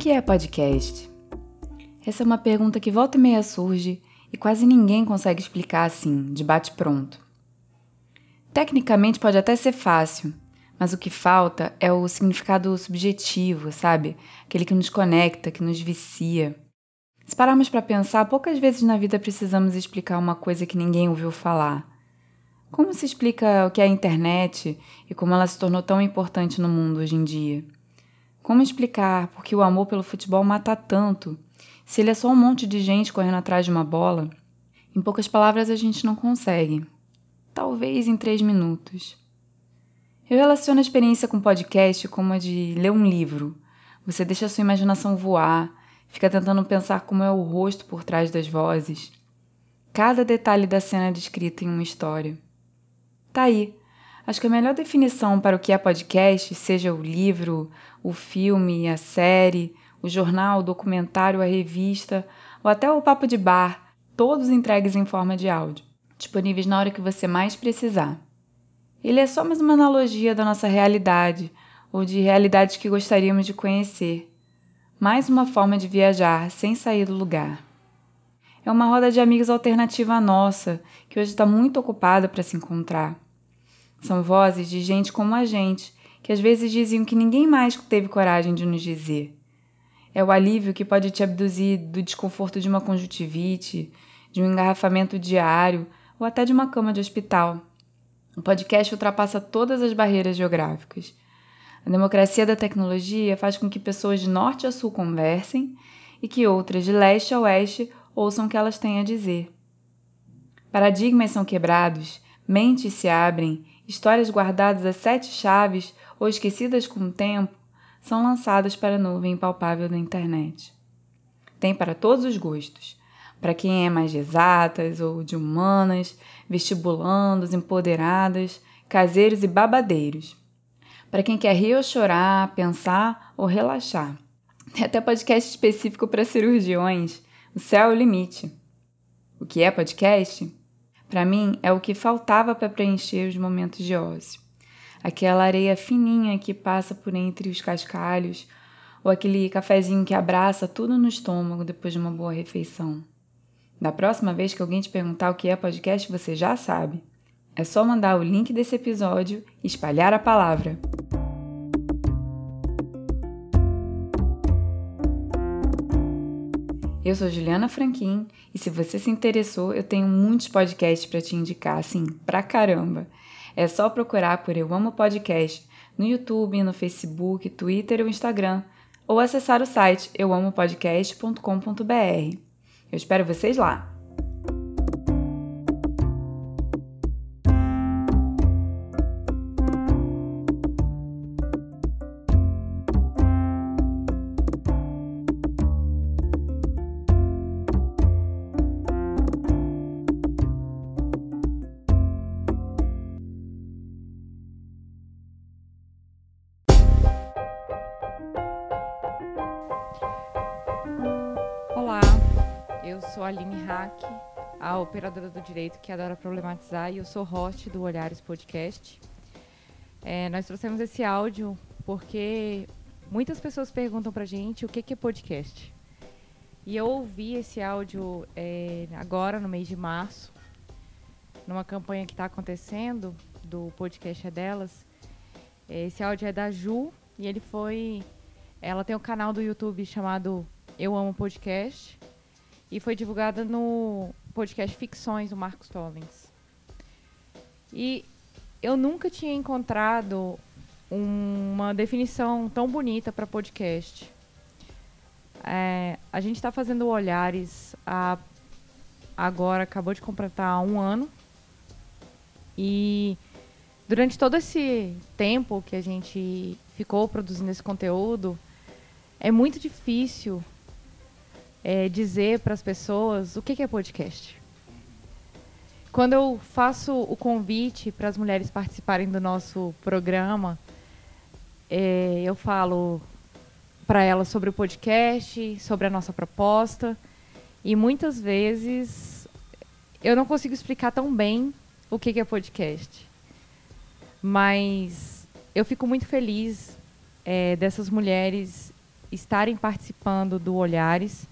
que é podcast? Essa é uma pergunta que volta e meia surge e quase ninguém consegue explicar assim, de bate-pronto. Tecnicamente pode até ser fácil, mas o que falta é o significado subjetivo, sabe? Aquele que nos conecta, que nos vicia. Se pararmos para pensar, poucas vezes na vida precisamos explicar uma coisa que ninguém ouviu falar. Como se explica o que é a internet e como ela se tornou tão importante no mundo hoje em dia? Como explicar por que o amor pelo futebol mata tanto, se ele é só um monte de gente correndo atrás de uma bola? Em poucas palavras, a gente não consegue. Talvez em três minutos. Eu relaciono a experiência com podcast como a de ler um livro. Você deixa a sua imaginação voar, fica tentando pensar como é o rosto por trás das vozes. Cada detalhe da cena é descrito em uma história. Tá aí, Acho que a melhor definição para o que é podcast, seja o livro, o filme, a série, o jornal, o documentário, a revista ou até o papo de bar, todos entregues em forma de áudio, disponíveis na hora que você mais precisar. Ele é só mais uma analogia da nossa realidade ou de realidades que gostaríamos de conhecer. Mais uma forma de viajar sem sair do lugar. É uma roda de amigos alternativa à nossa, que hoje está muito ocupada para se encontrar. São vozes de gente como a gente, que às vezes diziam que ninguém mais teve coragem de nos dizer. É o alívio que pode te abduzir do desconforto de uma conjuntivite, de um engarrafamento diário ou até de uma cama de hospital. O podcast ultrapassa todas as barreiras geográficas. A democracia da tecnologia faz com que pessoas de norte a sul conversem e que outras de leste a oeste ouçam o que elas têm a dizer. Paradigmas são quebrados, mentes se abrem Histórias guardadas a sete chaves ou esquecidas com o tempo são lançadas para a nuvem impalpável da internet. Tem para todos os gostos. Para quem é mais de exatas ou de humanas, vestibulandos, empoderadas, caseiros e babadeiros. Para quem quer rir ou chorar, pensar ou relaxar. Tem até podcast específico para cirurgiões. O céu é o limite. O que é podcast? Para mim, é o que faltava para preencher os momentos de ócio. Aquela areia fininha que passa por entre os cascalhos, ou aquele cafezinho que abraça tudo no estômago depois de uma boa refeição. Da próxima vez que alguém te perguntar o que é podcast, você já sabe. É só mandar o link desse episódio e espalhar a palavra. Eu sou Juliana Franquin e se você se interessou, eu tenho muitos podcasts para te indicar, assim, pra caramba. É só procurar por Eu Amo Podcast no YouTube, no Facebook, Twitter ou Instagram, ou acessar o site euamopodcast.com.br. Eu espero vocês lá! A operadora do direito que adora problematizar, e eu sou host do Olhares Podcast. É, nós trouxemos esse áudio porque muitas pessoas perguntam pra gente o que, que é podcast. E eu ouvi esse áudio é, agora, no mês de março, numa campanha que está acontecendo do podcast é delas. Esse áudio é da Ju e ele foi. Ela tem um canal do YouTube chamado Eu Amo Podcast e foi divulgada no podcast Ficções do Marcos Tollins. E eu nunca tinha encontrado uma definição tão bonita para podcast. É, a gente está fazendo Olhares a, agora, acabou de completar um ano. E durante todo esse tempo que a gente ficou produzindo esse conteúdo, é muito difícil é, dizer para as pessoas o que, que é podcast. Quando eu faço o convite para as mulheres participarem do nosso programa, é, eu falo para elas sobre o podcast, sobre a nossa proposta, e muitas vezes eu não consigo explicar tão bem o que, que é podcast. Mas eu fico muito feliz é, dessas mulheres estarem participando do Olhares.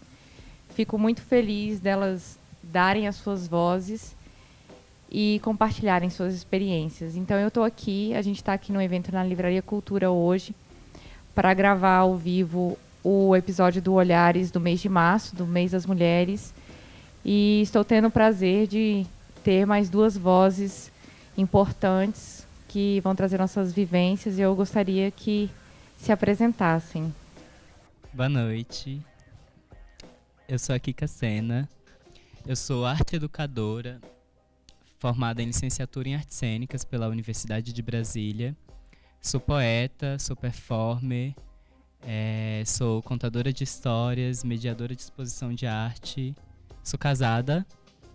Fico muito feliz delas darem as suas vozes e compartilharem suas experiências. Então eu estou aqui, a gente está aqui no evento na Livraria Cultura hoje para gravar ao vivo o episódio do Olhares do mês de março, do mês das mulheres. E estou tendo o prazer de ter mais duas vozes importantes que vão trazer nossas vivências e eu gostaria que se apresentassem. Boa noite. Eu sou a Kika Sena. Eu sou arte educadora, formada em licenciatura em artes cênicas pela Universidade de Brasília. Sou poeta, sou performer, é, sou contadora de histórias, mediadora de exposição de arte. Sou casada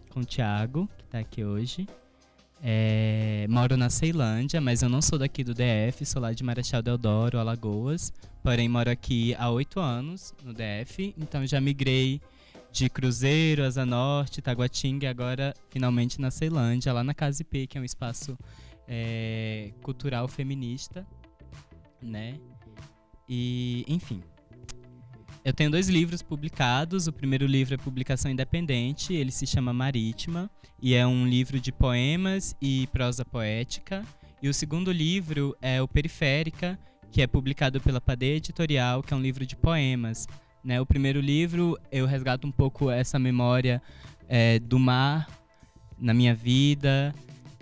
com o Thiago, que está aqui hoje. É, moro na Ceilândia, mas eu não sou daqui do DF, sou lá de Marechal Deodoro, Alagoas. Porém, moro aqui há oito anos no DF, então já migrei de Cruzeiro, Asa Norte, Taguatinga e agora finalmente na Ceilândia, lá na Casa IP, que é um espaço é, cultural feminista, né? E, enfim. Eu tenho dois livros publicados. O primeiro livro é publicação independente, ele se chama Marítima e é um livro de poemas e prosa poética. E o segundo livro é o Periférica, que é publicado pela Padeia Editorial, que é um livro de poemas. Né? O primeiro livro eu resgato um pouco essa memória é, do mar na minha vida,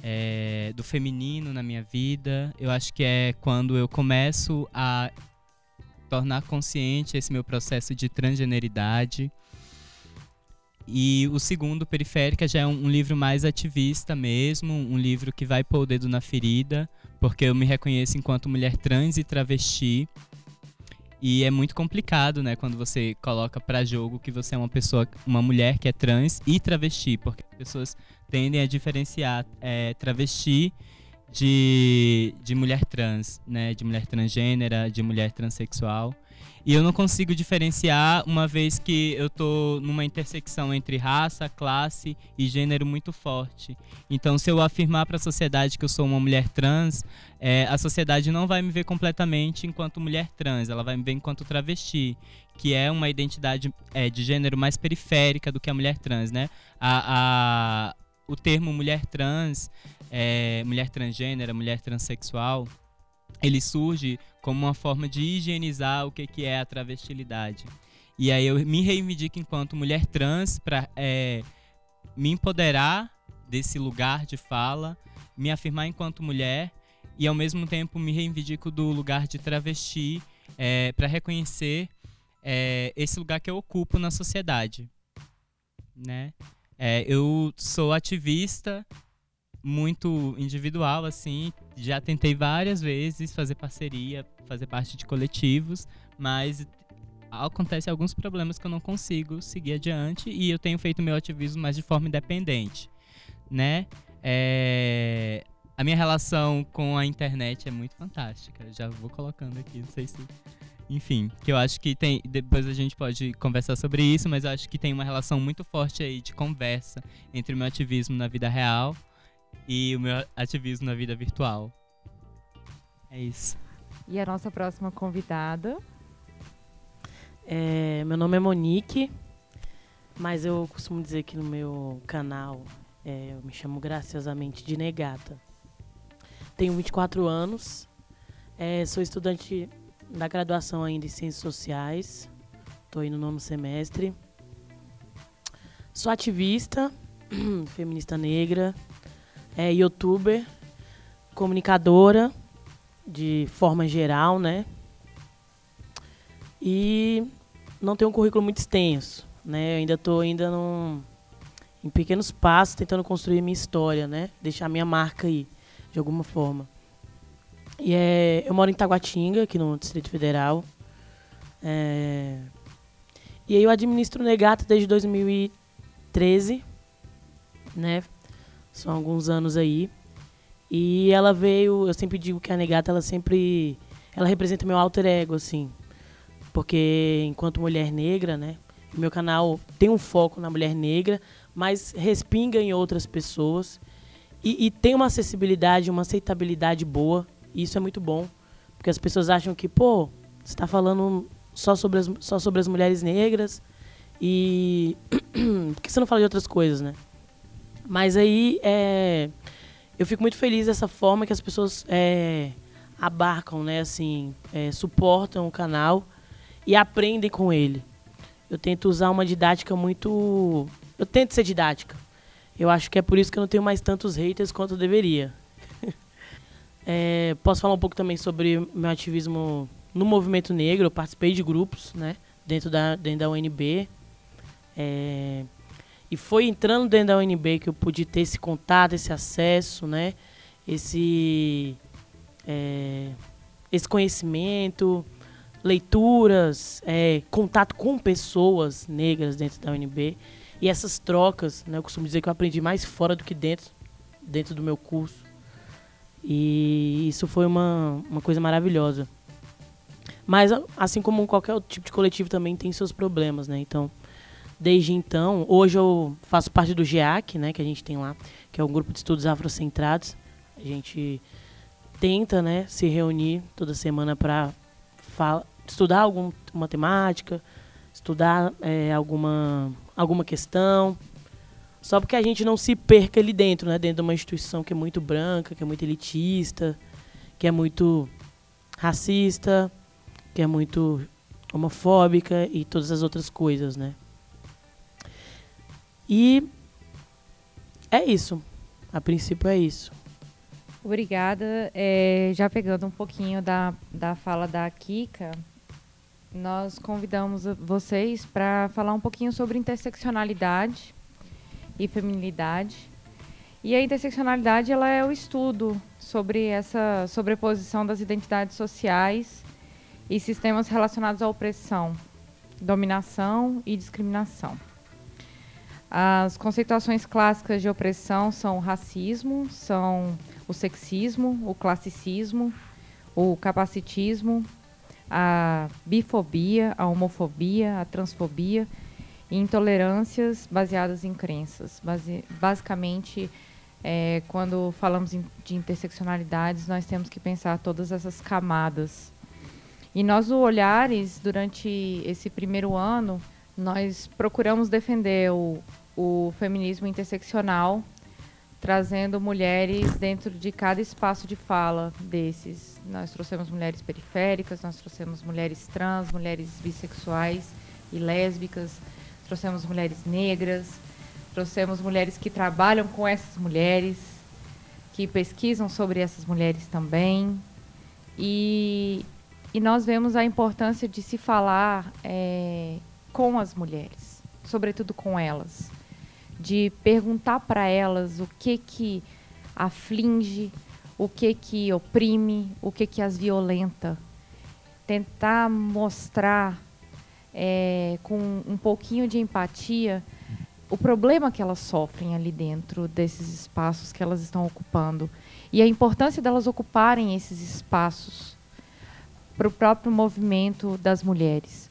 é, do feminino na minha vida. Eu acho que é quando eu começo a tornar consciente esse meu processo de transgeneridade. E o segundo, Periférica, já é um, um, livro mais ativista mesmo, um livro que vai pôr o dedo na ferida, porque eu me reconheço enquanto mulher trans e travesti. E é muito complicado, né, quando você coloca para jogo que você é uma pessoa, uma mulher que é trans e travesti, porque as pessoas tendem a diferenciar é, travesti de, de mulher trans, né? De mulher transgênera, de mulher transexual. E eu não consigo diferenciar uma vez que eu tô numa intersecção entre raça, classe e gênero muito forte. Então, se eu afirmar para a sociedade que eu sou uma mulher trans, é, a sociedade não vai me ver completamente enquanto mulher trans, ela vai me ver enquanto travesti, que é uma identidade é, de gênero mais periférica do que a mulher trans, né? A, a o termo mulher trans é, mulher transgênera, mulher transexual, ele surge como uma forma de higienizar o que, que é a travestilidade. E aí eu me reivindico enquanto mulher trans para é, me empoderar desse lugar de fala, me afirmar enquanto mulher e ao mesmo tempo me reivindico do lugar de travesti é, para reconhecer é, esse lugar que eu ocupo na sociedade. Né? É, eu sou ativista muito individual, assim. Já tentei várias vezes fazer parceria, fazer parte de coletivos, mas acontece alguns problemas que eu não consigo seguir adiante e eu tenho feito meu ativismo mais de forma independente, né? É... A minha relação com a internet é muito fantástica. Já vou colocando aqui, não sei se enfim, que eu acho que tem. Depois a gente pode conversar sobre isso, mas eu acho que tem uma relação muito forte aí de conversa entre o meu ativismo na vida real e o meu ativismo na vida virtual. É isso. E a nossa próxima convidada? É, meu nome é Monique, mas eu costumo dizer que no meu canal é, eu me chamo graciosamente de Negata. Tenho 24 anos, é, sou estudante da graduação ainda em Ciências Sociais, estou aí no nono semestre. Sou ativista, feminista negra, é youtuber, comunicadora de forma geral, né? E não tenho um currículo muito extenso, né? Eu ainda estou ainda num, em pequenos passos tentando construir minha história, né? Deixar minha marca aí, de alguma forma. E é, eu moro em Taguatinga, aqui no Distrito Federal. É, e aí eu administro o Negato desde 2013, né? São alguns anos aí. E ela veio, eu sempre digo que a Negata, ela sempre, ela representa meu alter ego, assim. Porque enquanto mulher negra, né, meu canal tem um foco na mulher negra, mas respinga em outras pessoas. E, e tem uma acessibilidade, uma aceitabilidade boa. E isso é muito bom. Porque as pessoas acham que, pô, você está falando só sobre as, só sobre as mulheres negras e por que você não fala de outras coisas, né? Mas aí é, eu fico muito feliz dessa forma que as pessoas é, abarcam, né? Assim, é, suportam o canal e aprendem com ele. Eu tento usar uma didática muito, eu tento ser didática. Eu acho que é por isso que eu não tenho mais tantos haters quanto eu deveria. é, posso falar um pouco também sobre meu ativismo no movimento negro. Eu participei de grupos, né? Dentro da, dentro da UNB. É, e foi entrando dentro da UNB que eu pude ter esse contato, esse acesso, né? Esse, é, esse conhecimento, leituras, é, contato com pessoas negras dentro da UNB. E essas trocas, né? Eu costumo dizer que eu aprendi mais fora do que dentro, dentro do meu curso. E isso foi uma, uma coisa maravilhosa. Mas, assim como qualquer outro tipo de coletivo também tem seus problemas, né? Então, desde então, hoje eu faço parte do GEAC, né, que a gente tem lá, que é um grupo de estudos afrocentrados. A gente tenta, né, se reunir toda semana para estudar alguma temática, estudar é, alguma, alguma questão, só porque a gente não se perca ali dentro, né, dentro de uma instituição que é muito branca, que é muito elitista, que é muito racista, que é muito homofóbica e todas as outras coisas, né? E é isso. A princípio é isso. Obrigada. É, já pegando um pouquinho da, da fala da Kika, nós convidamos vocês para falar um pouquinho sobre interseccionalidade e feminilidade. E a interseccionalidade ela é o estudo sobre essa sobreposição das identidades sociais e sistemas relacionados à opressão, dominação e discriminação. As conceituações clássicas de opressão são o racismo, são o sexismo, o classicismo, o capacitismo, a bifobia, a homofobia, a transfobia e intolerâncias baseadas em crenças. Basicamente, é, quando falamos de interseccionalidades, nós temos que pensar todas essas camadas. E nós, o Olhares, durante esse primeiro ano, nós procuramos defender o, o feminismo interseccional, trazendo mulheres dentro de cada espaço de fala desses. Nós trouxemos mulheres periféricas, nós trouxemos mulheres trans, mulheres bissexuais e lésbicas, trouxemos mulheres negras, trouxemos mulheres que trabalham com essas mulheres, que pesquisam sobre essas mulheres também. E, e nós vemos a importância de se falar é, com as mulheres, sobretudo com elas de perguntar para elas o que que aflige, o que que oprime, o que que as violenta, tentar mostrar é, com um pouquinho de empatia o problema que elas sofrem ali dentro desses espaços que elas estão ocupando e a importância delas ocuparem esses espaços para o próprio movimento das mulheres.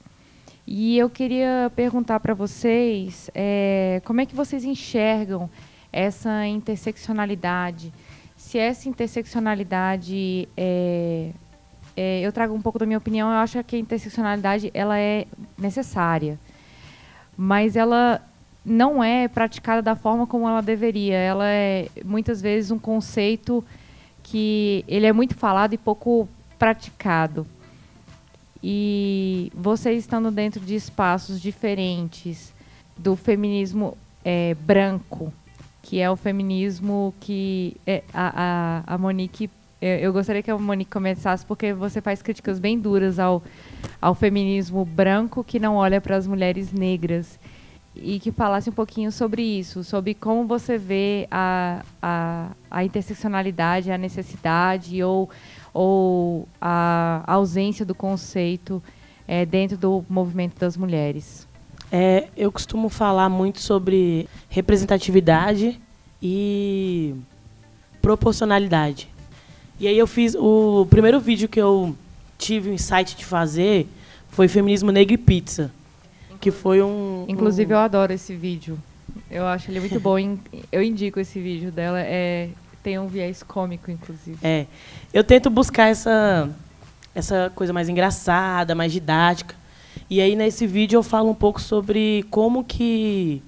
E eu queria perguntar para vocês é, como é que vocês enxergam essa interseccionalidade? Se essa interseccionalidade é, é, eu trago um pouco da minha opinião, eu acho que a interseccionalidade ela é necessária, mas ela não é praticada da forma como ela deveria. Ela é muitas vezes um conceito que ele é muito falado e pouco praticado. E vocês estando dentro de espaços diferentes do feminismo é, branco, que é o feminismo que é, a, a, a Monique. Eu gostaria que a Monique começasse, porque você faz críticas bem duras ao, ao feminismo branco que não olha para as mulheres negras. E que falasse um pouquinho sobre isso, sobre como você vê a, a, a interseccionalidade, a necessidade ou ou a ausência do conceito é, dentro do movimento das mulheres? É, eu costumo falar muito sobre representatividade e proporcionalidade. E aí eu fiz o primeiro vídeo que eu tive o insight de fazer foi Feminismo Negro e Pizza, que foi um Inclusive um... eu adoro esse vídeo. Eu acho ele muito bom. Eu indico esse vídeo dela. É tem um viés cômico, inclusive. É. Eu tento buscar essa, essa coisa mais engraçada, mais didática. E aí nesse vídeo eu falo um pouco sobre como que,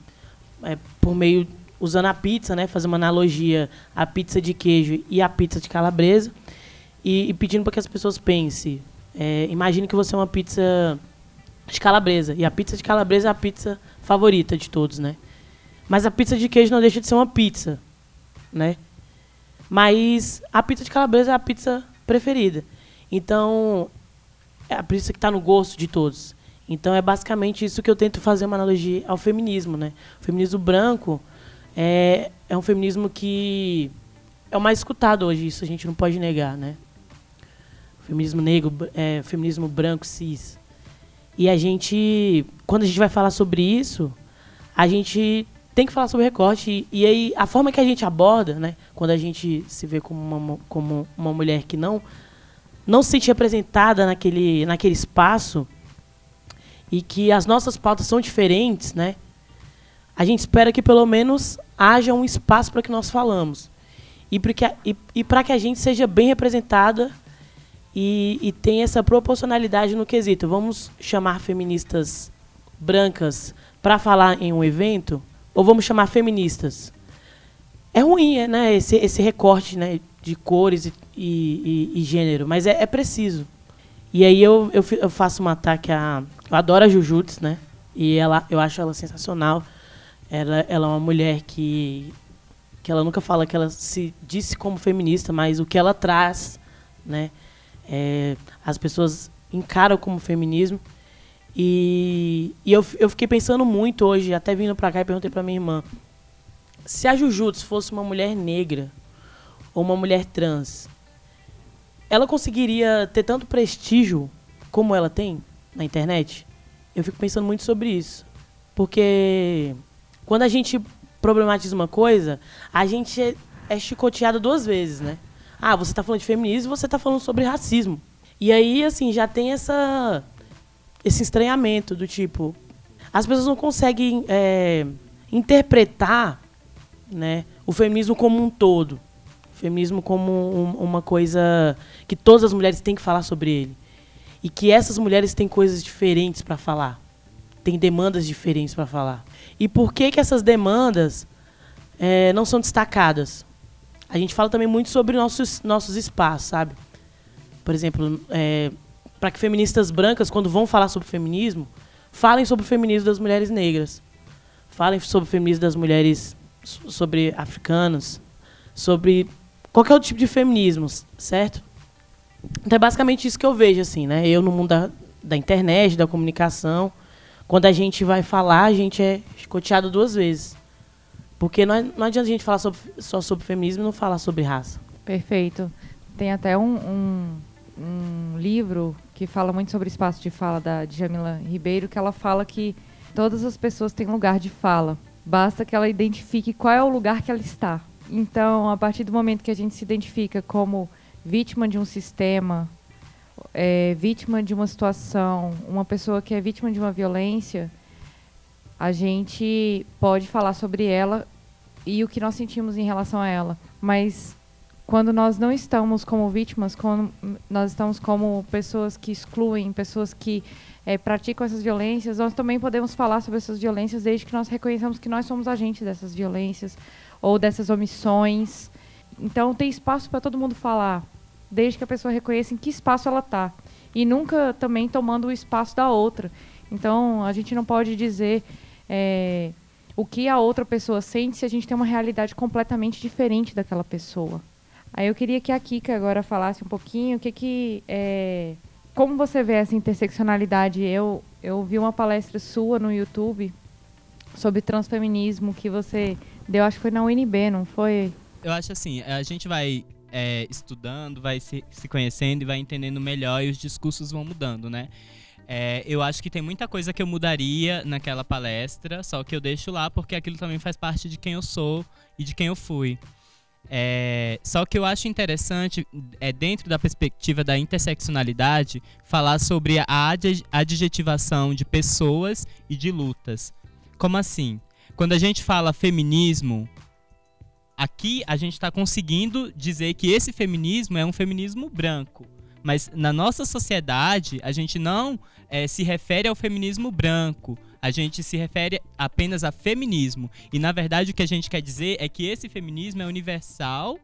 é, por meio usando a pizza, né, fazer uma analogia a pizza de queijo e a pizza de calabresa, e, e pedindo para que as pessoas pensem. É, imagine que você é uma pizza de calabresa e a pizza de calabresa é a pizza favorita de todos, né? Mas a pizza de queijo não deixa de ser uma pizza, né? Mas a pizza de calabresa é a pizza preferida. Então, é a pizza que está no gosto de todos. Então é basicamente isso que eu tento fazer uma analogia ao feminismo, né? O feminismo branco é, é um feminismo que é o mais escutado hoje, isso a gente não pode negar, né? O feminismo negro, é, feminismo branco, cis. E a gente, quando a gente vai falar sobre isso, a gente tem que falar sobre recorte. E, e aí, a forma que a gente aborda, né? Quando a gente se vê como uma, como uma mulher que não, não se sente representada naquele, naquele espaço, e que as nossas pautas são diferentes, né? A gente espera que pelo menos haja um espaço para que nós falamos. E para que, e que a gente seja bem representada e, e tenha essa proporcionalidade no quesito. Vamos chamar feministas brancas para falar em um evento? Ou vamos chamar feministas? É ruim, é, né? Esse, esse recorte né, de cores e, e, e gênero, mas é, é preciso. E aí eu, eu, eu, faço um ataque a. Eu adoro a Jujutsu, né? E ela, eu acho ela sensacional. Ela, ela é uma mulher que. que ela nunca fala que ela se disse como feminista, mas o que ela traz, né? É, as pessoas encaram como feminismo. E, e eu, eu fiquei pensando muito hoje, até vindo pra cá e perguntei pra minha irmã. Se a Jujutsu fosse uma mulher negra ou uma mulher trans, ela conseguiria ter tanto prestígio como ela tem na internet? Eu fico pensando muito sobre isso. Porque quando a gente problematiza uma coisa, a gente é, é chicoteado duas vezes, né? Ah, você está falando de feminismo, você está falando sobre racismo. E aí, assim, já tem essa esse estranhamento do tipo, as pessoas não conseguem é, interpretar, né, o feminismo como um todo feminismo como um, uma coisa que todas as mulheres têm que falar sobre ele. E que essas mulheres têm coisas diferentes para falar. Têm demandas diferentes para falar. E por que, que essas demandas é, não são destacadas? A gente fala também muito sobre nossos, nossos espaços, sabe? Por exemplo, é, para que feministas brancas, quando vão falar sobre feminismo, falem sobre o feminismo das mulheres negras. Falem sobre o feminismo das mulheres, sobre africanos, sobre qualquer outro tipo de feminismo, certo? Então é basicamente isso que eu vejo, assim, né? Eu no mundo da, da internet, da comunicação, quando a gente vai falar, a gente é escoteado duas vezes. Porque não, não adianta a gente falar sobre, só sobre feminismo e não falar sobre raça. Perfeito. Tem até um, um, um livro que fala muito sobre espaço de fala da Djamila Ribeiro, que ela fala que todas as pessoas têm lugar de fala. Basta que ela identifique qual é o lugar que ela está. Então, a partir do momento que a gente se identifica como vítima de um sistema, é, vítima de uma situação, uma pessoa que é vítima de uma violência, a gente pode falar sobre ela e o que nós sentimos em relação a ela. Mas quando nós não estamos como vítimas, quando nós estamos como pessoas que excluem, pessoas que é, praticam essas violências, nós também podemos falar sobre essas violências desde que nós reconheçamos que nós somos agentes dessas violências, ou dessas omissões. Então tem espaço para todo mundo falar, desde que a pessoa reconheça em que espaço ela está e nunca também tomando o espaço da outra. Então a gente não pode dizer é, o que a outra pessoa sente se a gente tem uma realidade completamente diferente daquela pessoa. Aí eu queria que a Kika agora falasse um pouquinho o que que é, como você vê essa interseccionalidade. Eu eu vi uma palestra sua no YouTube sobre transfeminismo que você Deu, acho que foi na UNB, não foi? Eu acho assim, a gente vai é, estudando, vai se, se conhecendo e vai entendendo melhor e os discursos vão mudando, né? É, eu acho que tem muita coisa que eu mudaria naquela palestra, só que eu deixo lá porque aquilo também faz parte de quem eu sou e de quem eu fui. É, só que eu acho interessante, é, dentro da perspectiva da interseccionalidade, falar sobre a adjetivação de pessoas e de lutas. Como assim? Quando a gente fala feminismo, aqui a gente está conseguindo dizer que esse feminismo é um feminismo branco. Mas na nossa sociedade, a gente não é, se refere ao feminismo branco. A gente se refere apenas a feminismo. E na verdade o que a gente quer dizer é que esse feminismo é universal,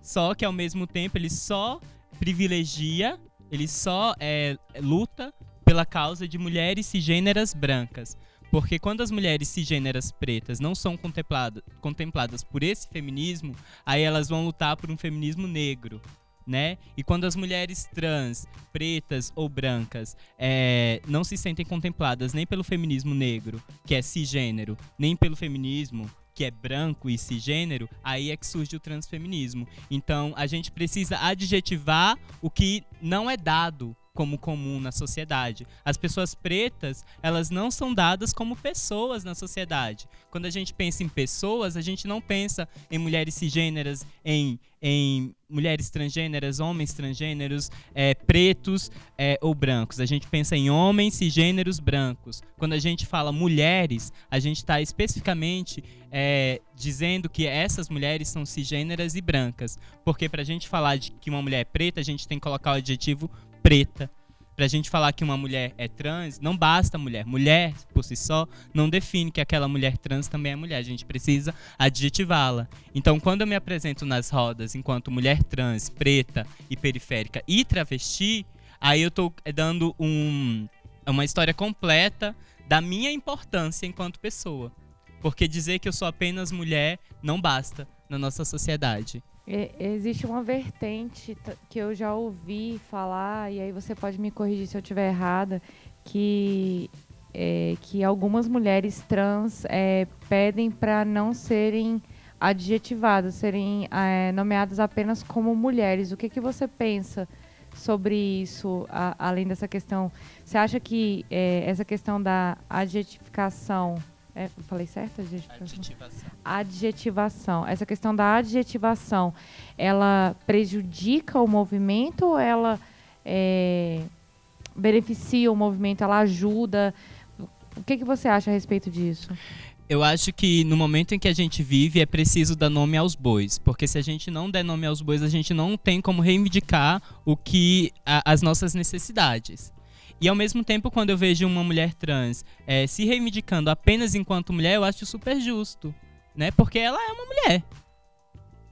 só que ao mesmo tempo ele só privilegia, ele só é, luta pela causa de mulheres cisgêneras brancas. Porque quando as mulheres cisgêneras pretas não são contempladas, contempladas por esse feminismo, aí elas vão lutar por um feminismo negro né? E quando as mulheres trans, pretas ou brancas é, não se sentem contempladas nem pelo feminismo negro, que é cisgênero, nem pelo feminismo que é branco e cisgênero, aí é que surge o transfeminismo. Então a gente precisa adjetivar o que não é dado como comum na sociedade. As pessoas pretas, elas não são dadas como pessoas na sociedade. Quando a gente pensa em pessoas, a gente não pensa em mulheres cisgêneras, em, em mulheres transgêneras, homens transgêneros, é, pretos é, ou brancos. A gente pensa em homens cisgêneros brancos. Quando a gente fala mulheres, a gente está especificamente é, dizendo que essas mulheres são cisgêneras e brancas. Porque para a gente falar de que uma mulher é preta, a gente tem que colocar o adjetivo preta. Pra gente falar que uma mulher é trans, não basta mulher. Mulher, por si só, não define que aquela mulher trans também é mulher. A gente precisa adjetivá-la. Então, quando eu me apresento nas rodas enquanto mulher trans, preta e periférica e travesti, aí eu tô dando um, uma história completa da minha importância enquanto pessoa. Porque dizer que eu sou apenas mulher não basta na nossa sociedade. Existe uma vertente que eu já ouvi falar, e aí você pode me corrigir se eu estiver errada, que, é, que algumas mulheres trans é, pedem para não serem adjetivadas, serem é, nomeadas apenas como mulheres. O que, que você pensa sobre isso, a, além dessa questão? Você acha que é, essa questão da adjetificação é, falei certo? Adjetivação? adjetivação. Adjetivação. Essa questão da adjetivação, ela prejudica o movimento ou ela é, beneficia o movimento? Ela ajuda? O que, que você acha a respeito disso? Eu acho que no momento em que a gente vive é preciso dar nome aos bois, porque se a gente não der nome aos bois, a gente não tem como reivindicar o que a, as nossas necessidades. E ao mesmo tempo, quando eu vejo uma mulher trans é, se reivindicando apenas enquanto mulher, eu acho super justo, né? Porque ela é uma mulher.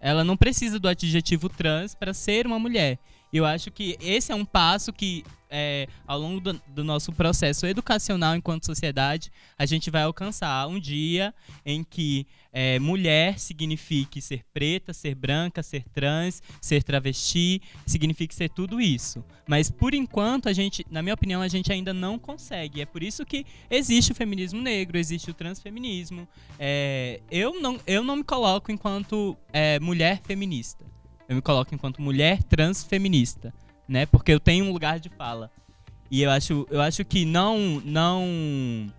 Ela não precisa do adjetivo trans para ser uma mulher. Eu acho que esse é um passo que, é, ao longo do, do, nosso processo educacional enquanto sociedade, a gente vai alcançar um dia em que é, mulher signifique ser preta, ser branca, ser trans, ser travesti, signifique ser tudo isso. Mas por enquanto, a gente, na minha opinião, a gente ainda não consegue. É por isso que existe o feminismo negro, existe o transfeminismo. É, eu, não, eu não me coloco enquanto é, mulher feminista eu me coloco enquanto mulher transfeminista, né? Porque eu tenho um lugar de fala. E eu acho, eu acho que não, não,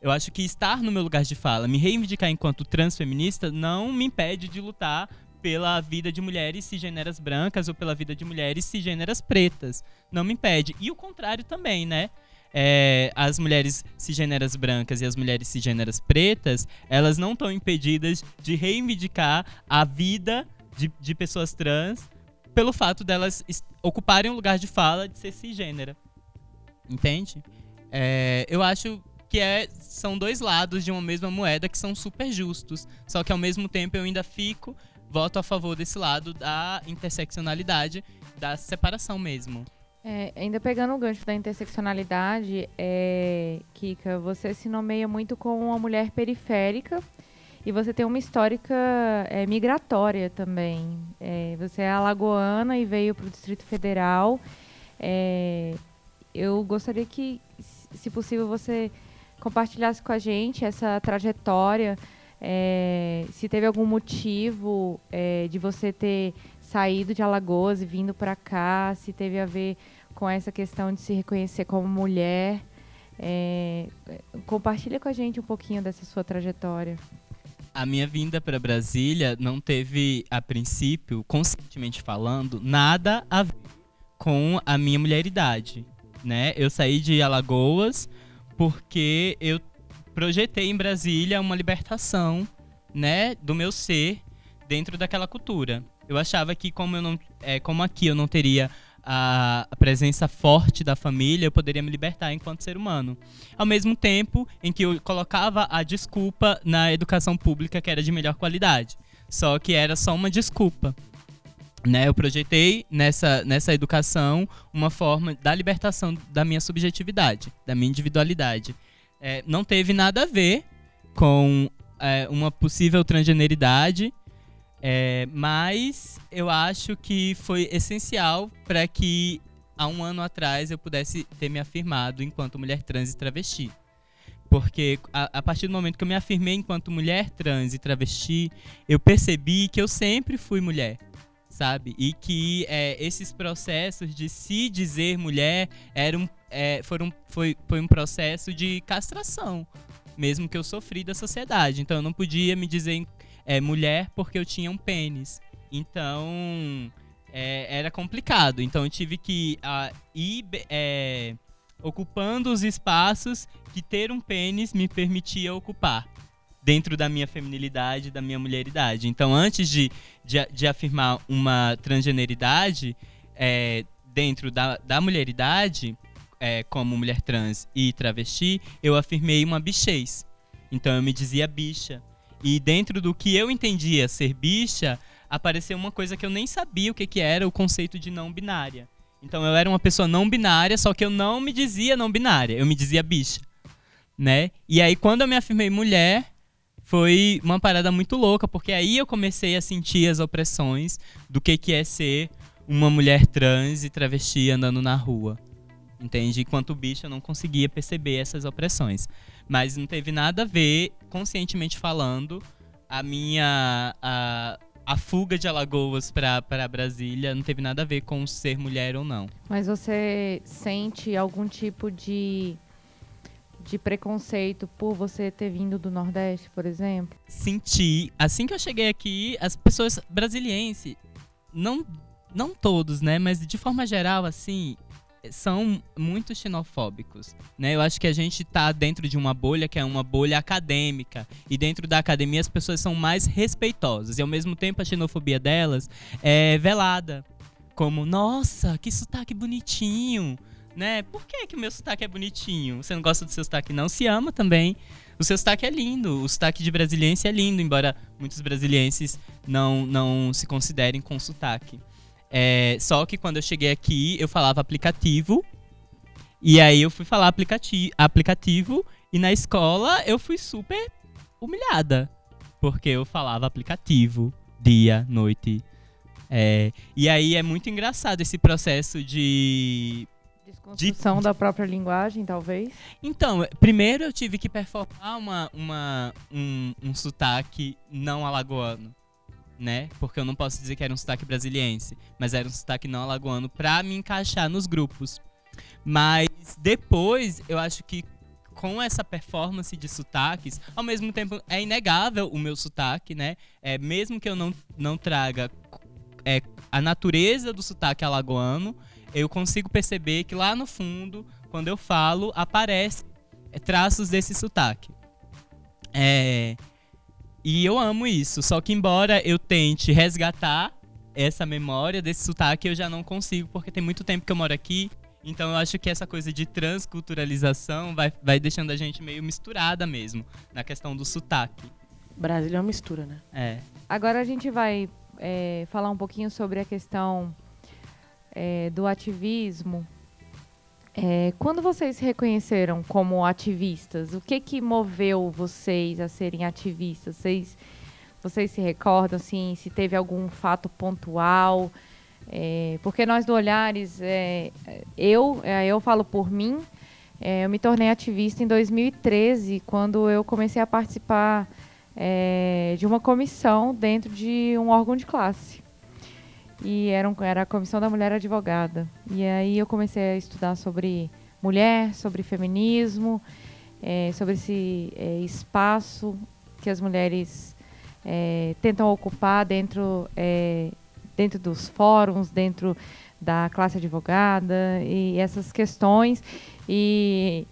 eu acho que estar no meu lugar de fala, me reivindicar enquanto transfeminista, não me impede de lutar pela vida de mulheres cisgêneras brancas ou pela vida de mulheres cisgêneras pretas. Não me impede. E o contrário também, né? É, as mulheres cisgêneras brancas e as mulheres cisgêneras pretas, elas não estão impedidas de reivindicar a vida de, de pessoas trans pelo fato delas ocuparem um lugar de fala de ser cisgênera. Entende? É, eu acho que é, são dois lados de uma mesma moeda que são super justos. Só que ao mesmo tempo eu ainda fico, voto a favor desse lado da interseccionalidade, da separação mesmo. É, ainda pegando o gancho da interseccionalidade, é, Kika, você se nomeia muito como uma mulher periférica e você tem uma histórica é, migratória também. É, você é alagoana e veio para o Distrito Federal. É, eu gostaria que, se possível, você compartilhasse com a gente essa trajetória. É, se teve algum motivo é, de você ter saído de Alagoas e vindo para cá, se teve a ver com essa questão de se reconhecer como mulher. É, compartilha com a gente um pouquinho dessa sua trajetória a minha vinda para Brasília não teve, a princípio, conscientemente falando, nada a ver com a minha mulheridade, né? Eu saí de Alagoas porque eu projetei em Brasília uma libertação, né, do meu ser dentro daquela cultura. Eu achava que como eu não, é, como aqui eu não teria a, presença forte da família, eu poderia me libertar enquanto ser humano. Ao mesmo tempo em que eu colocava a desculpa na educação pública que era de melhor qualidade. Só que era só uma desculpa. Né, eu projetei nessa, nessa educação uma forma da libertação da minha subjetividade, da minha individualidade. É, não teve nada a ver com é, uma possível transgeneridade, é, mas eu acho que foi essencial para que há um ano atrás eu pudesse ter me afirmado enquanto mulher trans e travesti. Porque a, a, partir do momento que eu me afirmei enquanto mulher trans e travesti, eu percebi que eu sempre fui mulher, sabe? E que é, esses processos de se dizer mulher eram, é, foram, foi, foi um processo de castração, mesmo que eu sofri da sociedade. Então eu não podia me dizer é, mulher porque eu tinha um pênis. Então é, era complicado. Então eu tive que uh, ir é, ocupando os espaços que ter um pênis me permitia ocupar. Dentro da minha feminilidade, da minha mulheridade. Então, antes de, de, de afirmar uma transgeneridade é, dentro da, da mulheridade, é, como mulher trans e travesti, eu afirmei uma bichez. Então eu me dizia bicha. E dentro do que eu entendia ser bicha, apareceu uma coisa que eu nem sabia o que, que era o conceito de não binária. Então eu era uma pessoa não binária, só que eu não me dizia não binária, eu me dizia bicha. Né? E aí quando eu me afirmei mulher, foi uma parada muito louca, porque aí eu comecei a sentir as opressões do que, que é ser uma mulher trans e travesti andando na rua. Entende? Enquanto bicho eu não conseguia perceber essas opressões. Mas não teve nada a ver, conscientemente falando, a minha. A, a fuga de Alagoas para Brasília não teve nada a ver com ser mulher ou não. Mas você sente algum tipo de, de preconceito por você ter vindo do Nordeste, por exemplo? Senti. Assim que eu cheguei aqui, as pessoas brasilienses, não, não todos, né? Mas de forma geral, assim, são muito xenofóbicos, né? Eu acho que a gente está dentro de uma bolha que é uma bolha acadêmica e dentro da academia as pessoas são mais respeitosas e ao mesmo tempo a xenofobia delas é velada, como nossa, que sotaque bonitinho, né? Por que que meu sotaque é bonitinho? Você não gosta do seu sotaque não? Se ama também. O seu sotaque é lindo, o sotaque de brasiliense é lindo, embora muitos brasilienses não não se considerem com sotaque. É, só que quando eu cheguei aqui, eu falava aplicativo. E aí eu fui falar aplicati aplicativo. E na escola eu fui super humilhada. Porque eu falava aplicativo, dia, noite. É, e aí é muito engraçado esse processo de. Desconstrução de... da própria linguagem, talvez? Então, primeiro eu tive que performar uma, uma, um, um sotaque não alagoano né? Porque eu não posso dizer que era um sotaque brasiliense, mas era um sotaque não alagoano pra me encaixar nos grupos. Mas depois, eu acho que com essa performance de sotaques, ao mesmo tempo é inegável o meu sotaque, né? É, mesmo que eu não, não traga é, a natureza do sotaque alagoano, eu consigo perceber que lá no fundo, quando eu falo, aparece traços desse sotaque. É, e eu amo isso. Só que embora eu tente resgatar essa memória desse sotaque, eu já não consigo, porque tem muito tempo que eu moro aqui. Então eu acho que essa coisa de transculturalização vai, vai deixando a gente meio misturada mesmo, na questão do sotaque. Brasília é uma mistura, né? É. Agora a gente vai é, falar um pouquinho sobre a questão é, do ativismo é, quando vocês se reconheceram como ativistas, o que que moveu vocês a serem ativistas? Vocês, vocês se recordam, assim, se teve algum fato pontual? É, porque nós do Olhares, é, eu, é, eu falo por mim, é, eu me tornei ativista em 2013, quando eu comecei a participar é, de uma comissão dentro de um órgão de classe e era, um, era a Comissão da Mulher Advogada. E aí eu comecei a estudar sobre mulher, sobre feminismo, é, sobre esse é, espaço que as mulheres é, tentam ocupar dentro, dentro dos fóruns, dentro da classe advogada e essas questões. E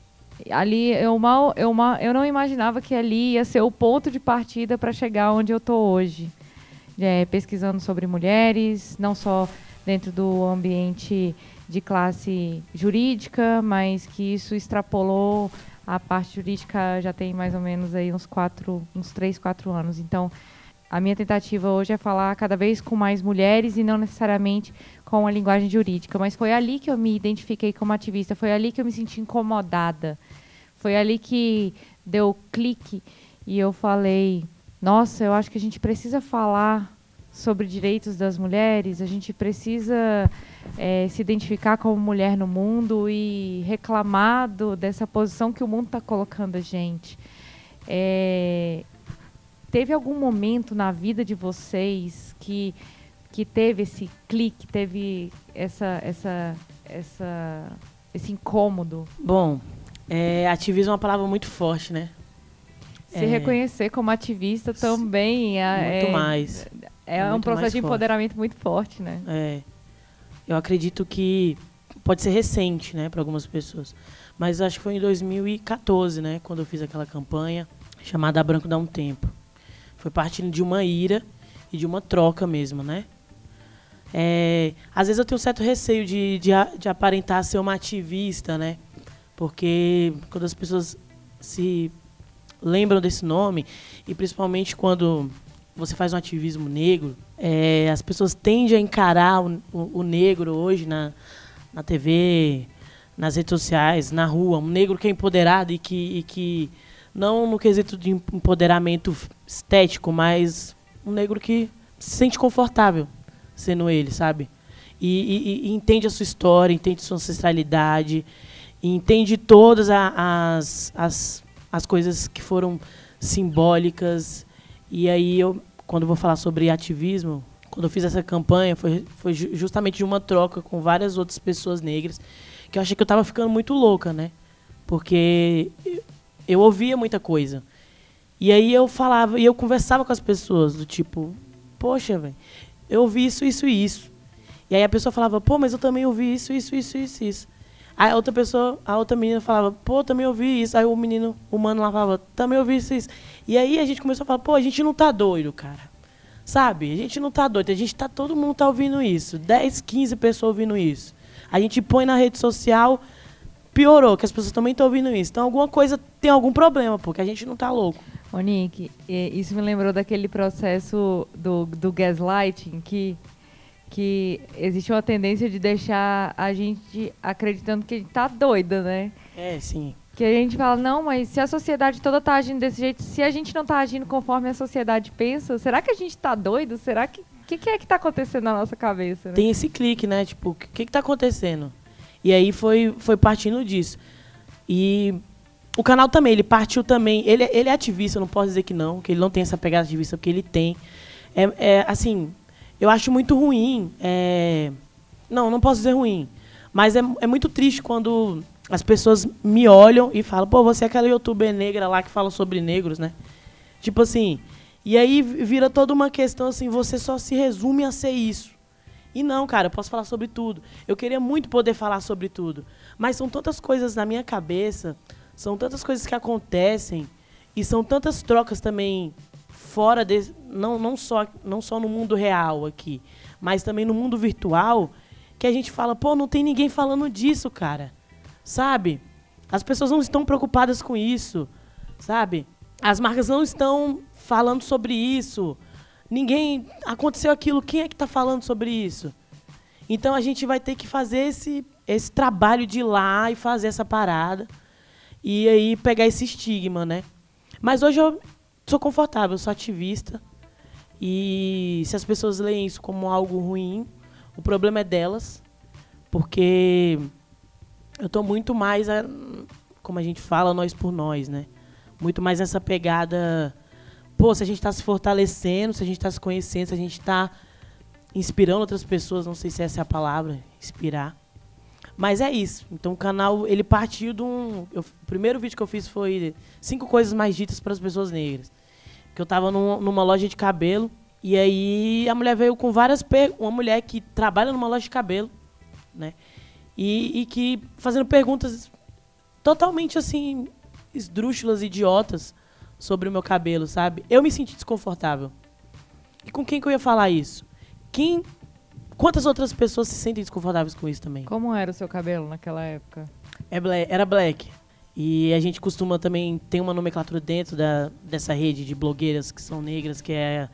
ali eu mal, eu mal, eu não imaginava que ali ia ser o ponto de partida para chegar onde eu estou hoje é, pesquisando sobre mulheres, não só dentro do ambiente de classe jurídica, mas que isso extrapolou a parte jurídica já tem mais ou menos aí uns quatro, uns três, quatro anos. Então, a minha tentativa hoje é falar cada vez com mais mulheres e não necessariamente com a linguagem jurídica. Mas foi ali que eu me identifiquei como ativista, foi ali que eu me senti incomodada. Foi ali que deu clique e eu falei: nossa, eu acho que a gente precisa falar sobre direitos das mulheres, a gente precisa é, se identificar como mulher no mundo e reclamar do, dessa posição que o mundo está colocando a gente. É, teve algum momento na vida de vocês que, que teve esse clique, teve essa, essa, essa, esse incômodo? Bom, é, ativismo é uma palavra muito forte, né? Se é, reconhecer como ativista também é, muito mais. É, é um processo de empoderamento forte. muito forte, né? É. Eu acredito que pode ser recente, né, para algumas pessoas. Mas acho que foi em 2014, né, quando eu fiz aquela campanha chamada Branco dá um tempo. Foi partindo de uma ira e de uma troca mesmo, né? É, às vezes eu tenho um certo receio de, de, de, aparentar ser uma ativista, né? Porque quando as pessoas se lembram desse nome, e principalmente quando você faz um ativismo negro, é, as pessoas tendem a encarar o, o, o, negro hoje na, na TV, nas redes sociais, na rua, um negro que é empoderado e que, e que não no quesito de empoderamento estético, mas um negro que se sente confortável sendo ele, sabe? E, e, e entende a sua história, entende sua ancestralidade, entende todas as, as, as coisas que foram simbólicas. E aí eu, quando eu vou falar sobre ativismo, quando eu fiz essa campanha, foi, foi justamente de uma troca com várias outras pessoas negras, que eu achei que eu estava ficando muito louca, né? Porque eu ouvia muita coisa. E aí eu falava, e eu conversava com as pessoas, do tipo, poxa, velho, eu ouvi isso, isso e isso. E aí a pessoa falava, pô, mas eu também ouvi isso, isso, isso, isso, isso. Aí a outra pessoa, a outra menina falava, pô, também ouvi isso. Aí o menino, o mano lá falava, também ouvi isso, isso. E aí a gente começou a falar, pô, a gente não tá doido, cara. Sabe? A gente não tá doido, a gente tá, todo mundo tá ouvindo isso. 10, 15 pessoas ouvindo isso. A gente põe na rede social, piorou, que as pessoas também estão ouvindo isso. Então alguma coisa tem algum problema, porque a gente não tá louco. Ô, isso me lembrou daquele processo do, do gaslighting, que, que existe uma tendência de deixar a gente acreditando que a gente tá doida, né? É, sim. Que a gente fala, não, mas se a sociedade toda tá agindo desse jeito, se a gente não tá agindo conforme a sociedade pensa, será que a gente tá doido? Será que. O que, que, é que tá acontecendo na nossa cabeça? Né? Tem esse clique, né? Tipo, o que, que tá acontecendo? E aí foi, foi partindo disso. E o canal também, ele partiu também. Ele, ele é ativista, não posso dizer que não, que ele não tem essa pegada ativista, porque ele tem. É, é assim, eu acho muito ruim. É, não, não posso dizer ruim. Mas é, é muito triste quando as pessoas me olham e falam, pô, você é aquela youtuber negra lá que fala sobre negros, né? Tipo assim. E aí vira toda uma questão assim, você só se resume a ser isso. E não, cara, eu posso falar sobre tudo. Eu queria muito poder falar sobre tudo. Mas são tantas coisas na minha cabeça, são tantas coisas que acontecem, e são tantas trocas também fora. Não, não, só, não só no mundo real aqui, mas também no mundo virtual, que a gente fala, pô, não tem ninguém falando disso, cara. Sabe? As pessoas não estão preocupadas com isso, sabe? As marcas não estão falando sobre isso. Ninguém. Aconteceu aquilo, quem é que está falando sobre isso? Então a gente vai ter que fazer esse, esse trabalho de ir lá e fazer essa parada. E aí pegar esse estigma, né? Mas hoje eu sou confortável, sou ativista. E se as pessoas leem isso como algo ruim, o problema é delas. Porque eu estou muito mais, a, como a gente fala, nós por nós, né? Muito mais nessa pegada pô, se a gente está se fortalecendo, se a gente está se conhecendo, se a gente está inspirando outras pessoas, não sei se essa é a palavra, inspirar. Mas é isso. Então o canal, ele partiu de um. Eu, o primeiro vídeo que eu fiz foi cinco coisas mais ditas para as pessoas negras. Que eu estava num, numa loja de cabelo e aí a mulher veio com várias perguntas. Uma mulher que trabalha numa loja de cabelo, né? E, e que fazendo perguntas totalmente assim, esdrúxulas, idiotas sobre o meu cabelo, sabe? Eu me senti desconfortável. E com quem que eu ia falar isso? Quem Quantas outras pessoas se sentem desconfortáveis com isso também? Como era o seu cabelo naquela época? É bla- era black. E a gente costuma também ter uma nomenclatura dentro da, dessa rede de blogueiras que são negras, que é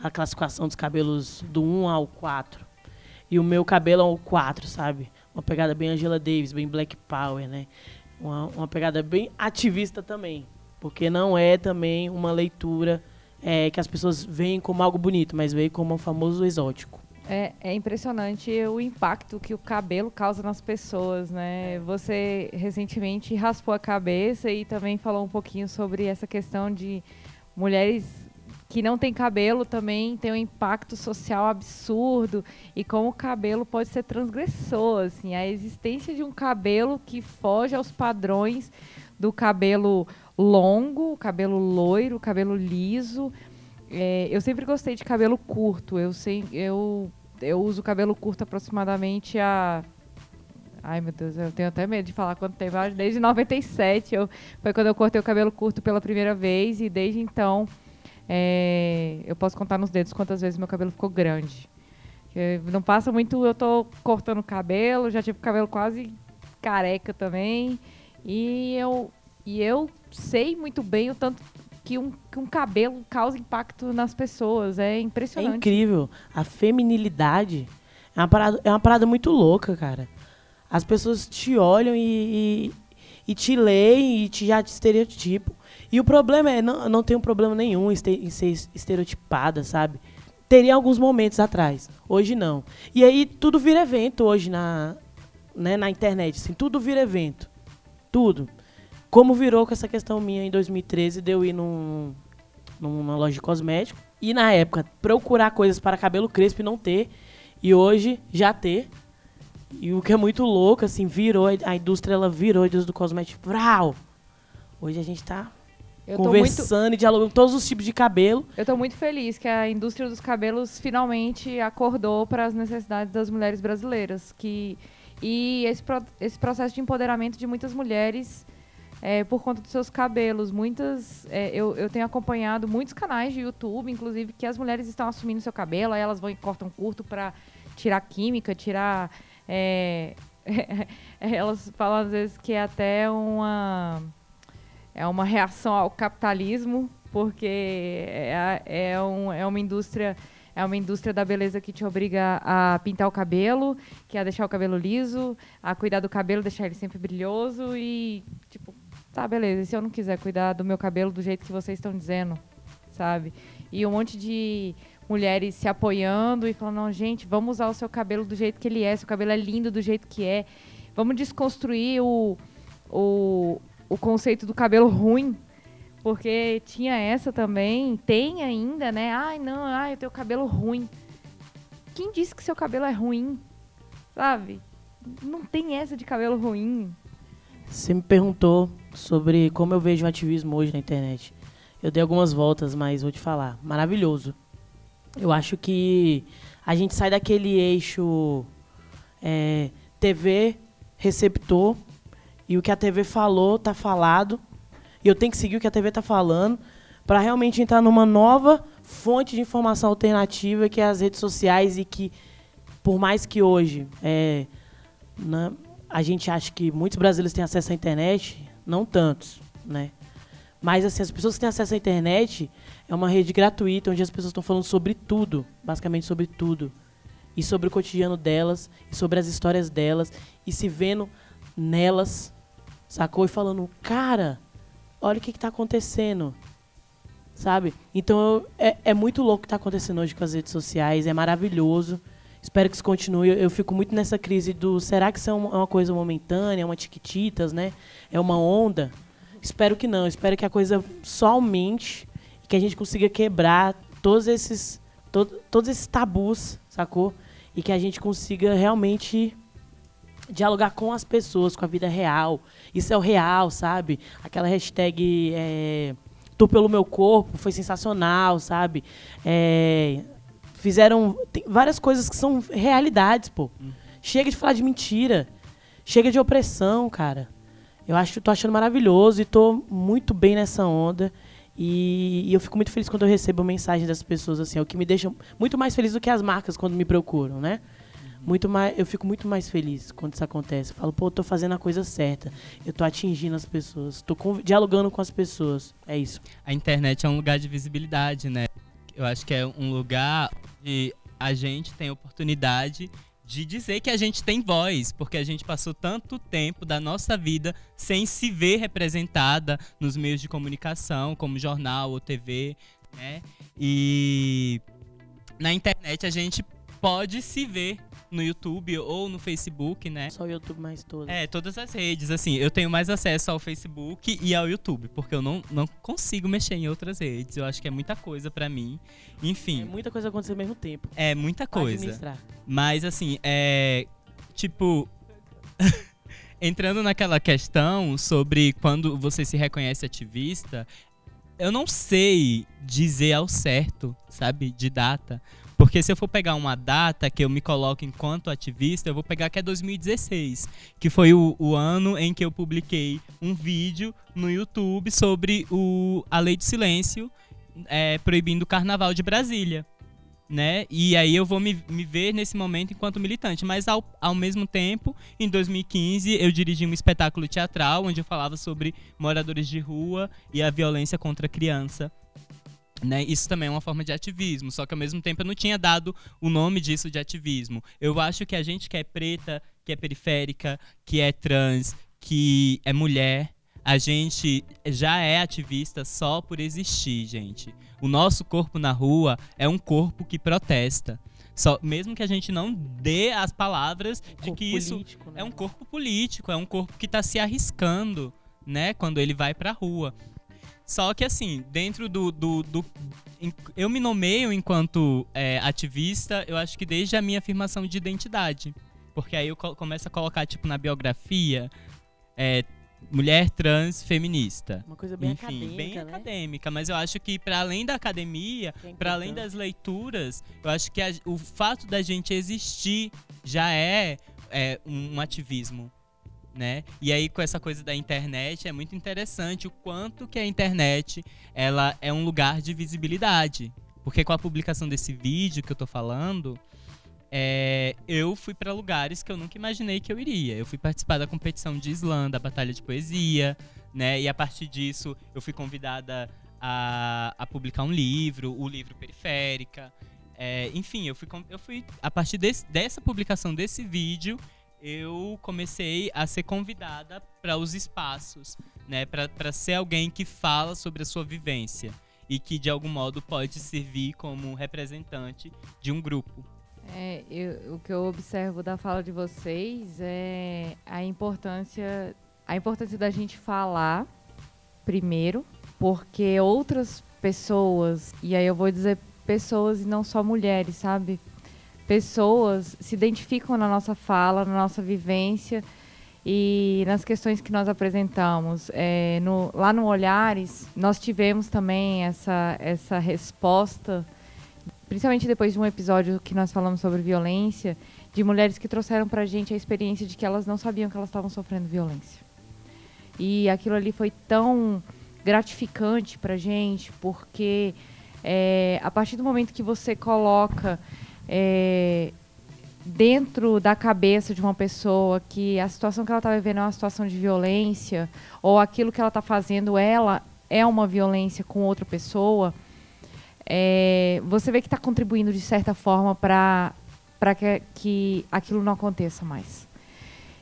a classificação dos cabelos do 1 ao 4. E o meu cabelo é o 4, sabe? Uma pegada bem Angela Davis, bem Black Power, né? Uma, uma pegada bem ativista também. Porque não é também uma leitura é, que as pessoas veem como algo bonito, mas veem como o famoso exótico. É, é impressionante o impacto que o cabelo causa nas pessoas, né? Você recentemente raspou a cabeça e também falou um pouquinho sobre essa questão de mulheres que não têm cabelo também tem um impacto social absurdo e como o cabelo pode ser transgressor, assim, a existência de um cabelo que foge aos padrões do cabelo longo, cabelo loiro, cabelo liso. É, eu sempre gostei de cabelo curto. Eu, sei, eu, eu uso cabelo curto aproximadamente há. Ai, meu Deus, eu tenho até medo de falar quanto tempo. Desde 97 eu, foi quando eu cortei o cabelo curto pela primeira vez e desde então é, eu posso contar nos dedos quantas vezes meu cabelo ficou grande. Não passa muito, eu tô cortando o cabelo, já tive o cabelo quase careca também. E eu, e eu sei muito bem o tanto que um, que um cabelo causa impacto nas pessoas. É É impressionante. incrível. A feminilidade é uma parada, é uma parada muito louca, cara. As pessoas te olham e, e, e te leem e te já te estereotipam. E o problema é, não, não tenho problema nenhum em ser estereotipada, sabe? Teria alguns momentos atrás. Hoje não. E aí tudo vira evento hoje na, né, na internet. Assim, tudo vira evento. Tudo. Como virou com essa questão minha em 2013 de eu ir num, numa loja de cosmético. E na época, procurar coisas para cabelo crespo e não ter. E hoje já ter. E o que é muito louco, assim, virou, a indústria ela virou a indústria do cosmético. Vrau! Hoje a gente tá Eu tô, muito, conversando e dialogando todos os tipos de cabelo. eu tô muito feliz que a indústria dos cabelos finalmente acordou para as necessidades das mulheres brasileiras. Que, e esse, pro- esse processo de empoderamento de muitas mulheres é, por conta dos seus cabelos. Muitas. é, eu, eu tenho acompanhado muitos canais de YouTube, inclusive, que as mulheres estão assumindo seu cabelo, aí elas vão e cortam curto para tirar química, tirar. é, elas falam às vezes que é até uma. É uma reação ao capitalismo, porque é, é, um, é uma indústria. É uma indústria da beleza que te obriga a pintar o cabelo, que é a deixar o cabelo liso, a cuidar do cabelo, deixar ele sempre brilhoso e, tipo, tá, beleza. E se eu não quiser cuidar do meu cabelo do jeito que vocês estão dizendo, sabe? E um monte de mulheres se apoiando e falando, não, gente, vamos usar o seu cabelo do jeito que ele é, seu cabelo é lindo do jeito que é. Vamos desconstruir o, o, o conceito do cabelo ruim, porque tinha essa também, tem ainda, né? Ai, não, ai, eu tenho cabelo ruim. Quem disse que seu cabelo é ruim? Sabe? Não tem essa de cabelo ruim. Você me perguntou sobre como eu vejo o ativismo hoje na internet. Eu dei algumas voltas, mas vou te falar. Maravilhoso. Eu acho que a gente sai daquele eixo é, TV, receptor, e o que a TV falou tá falado. E eu tenho que seguir o que a TV tá falando para realmente entrar numa nova fonte de informação alternativa que é as redes sociais e que, por mais que hoje é, né, a gente acha que muitos brasileiros têm acesso à internet, não tantos, né? Mas assim, as pessoas que têm acesso à internet é uma rede gratuita onde as pessoas estão falando sobre tudo, basicamente sobre tudo. E sobre o cotidiano delas, e sobre as histórias delas, e se vendo nelas, sacou? E falando, cara, olha o que está acontecendo, sabe? Então eu- é, é muito louco o que está acontecendo hoje com as redes sociais, é maravilhoso. Espero que isso continue. Eu, fico muito nessa crise do será que isso é uma, é coisa momentânea, é uma tiquititas, né? É uma onda? Espero que não. Espero que a coisa só aumente e que a gente consiga quebrar todos esses, to- todos esses tabus, sacou? E que a gente consiga realmente dialogar com as pessoas, com a vida real. Isso é o real, sabe? Aquela hashtag é, Tu pelo meu corpo foi sensacional, sabe? É, fizeram várias coisas que são realidades, pô. Chega de falar de mentira. Chega de opressão, cara. Eu acho, tô achando maravilhoso e tô muito bem nessa onda. E, e eu fico muito feliz quando eu recebo mensagem das pessoas, assim, é o que me deixa muito mais feliz do que as marcas quando me procuram, né? muito mais, eu fico muito mais feliz quando isso acontece. Eu falo, pô, eu tô fazendo a coisa certa. Eu tô atingindo as pessoas, tô dialogando com as pessoas. É isso. A internet é um lugar de visibilidade, né? Eu acho que é um lugar de a gente tem oportunidade de dizer que a gente tem voz, porque a gente passou tanto tempo da nossa vida sem se ver representada nos meios de comunicação, como jornal ou TV, né? E na internet a gente pode se ver no YouTube ou no Facebook, né? Só o YouTube mais todo. É, todas as redes. Assim, eu tenho mais acesso ao Facebook e ao YouTube, porque eu não, não consigo mexer em outras redes. Eu acho que é muita coisa para mim. Enfim. É muita coisa acontecendo ao mesmo tempo. É muita coisa. Mas, assim, é. Tipo. Entrando naquela questão sobre quando você se reconhece ativista, eu não sei dizer ao certo, sabe, de data. Porque se eu for pegar uma data que eu me coloco enquanto ativista, eu vou pegar que é 2016, que foi o, o ano em que eu publiquei um vídeo no YouTube sobre o, a lei de silêncio é, proibindo o carnaval de Brasília. Né? E aí eu vou me, me ver nesse momento enquanto militante. Mas ao, ao mesmo tempo, em 2015, eu dirigi um espetáculo teatral onde eu falava sobre moradores de rua e a violência contra a criança né, isso também é uma forma de ativismo, só que ao mesmo tempo eu não tinha dado o nome disso de ativismo. Eu acho que a gente que é preta, que é periférica, que é trans, que é mulher, a gente já é ativista só por existir, gente. O nosso corpo na rua é um corpo que protesta. Só, mesmo que a gente não dê as palavras um de que isso político, né? é um corpo político, é um corpo que está se arriscando, né, quando ele vai para a rua. Só que assim, dentro do. do, do eu me nomeio enquanto é, ativista, eu acho que desde a minha afirmação de identidade. Porque aí eu começo a colocar, tipo, na biografia, é, mulher trans feminista. Uma coisa bem Enfim, acadêmica. Bem né? acadêmica, mas eu acho que para além da academia, é para além das leituras, eu acho que a, o fato da gente existir já é, é um, um ativismo né? E aí com essa coisa da internet é muito interessante o quanto que a internet ela é um lugar de visibilidade, porque com a publicação desse vídeo que eu tô falando, é, eu fui para lugares que eu nunca imaginei que eu iria. Eu fui participar da competição de slam, da batalha de poesia, né? E a partir disso eu fui convidada a, a publicar um livro, o livro Periférica. É, enfim, eu fui, eu fui a partir desse, dessa publicação desse vídeo eu comecei a ser convidada para os espaços, né, para ser alguém que fala sobre a sua vivência e que de algum modo pode servir como representante de um grupo. É, eu, o que eu observo da fala de vocês é a importância, a importância da gente falar primeiro, porque outras pessoas, e aí eu vou dizer pessoas e não só mulheres, sabe? Pessoas se identificam na nossa fala, na nossa vivência e nas questões que nós apresentamos. É, no, lá no Olhares, nós tivemos também essa, essa resposta, principalmente depois de um episódio que nós falamos sobre violência, de mulheres que trouxeram para a gente a experiência de que elas não sabiam que elas estavam sofrendo violência. E aquilo ali foi tão gratificante para a gente, porque é, a partir do momento que você coloca é, dentro da cabeça de uma pessoa que a situação que ela está vivendo é uma situação de violência, ou aquilo que ela está fazendo, ela é uma violência com outra pessoa, é, você vê que está contribuindo de certa forma para que, que aquilo não aconteça mais.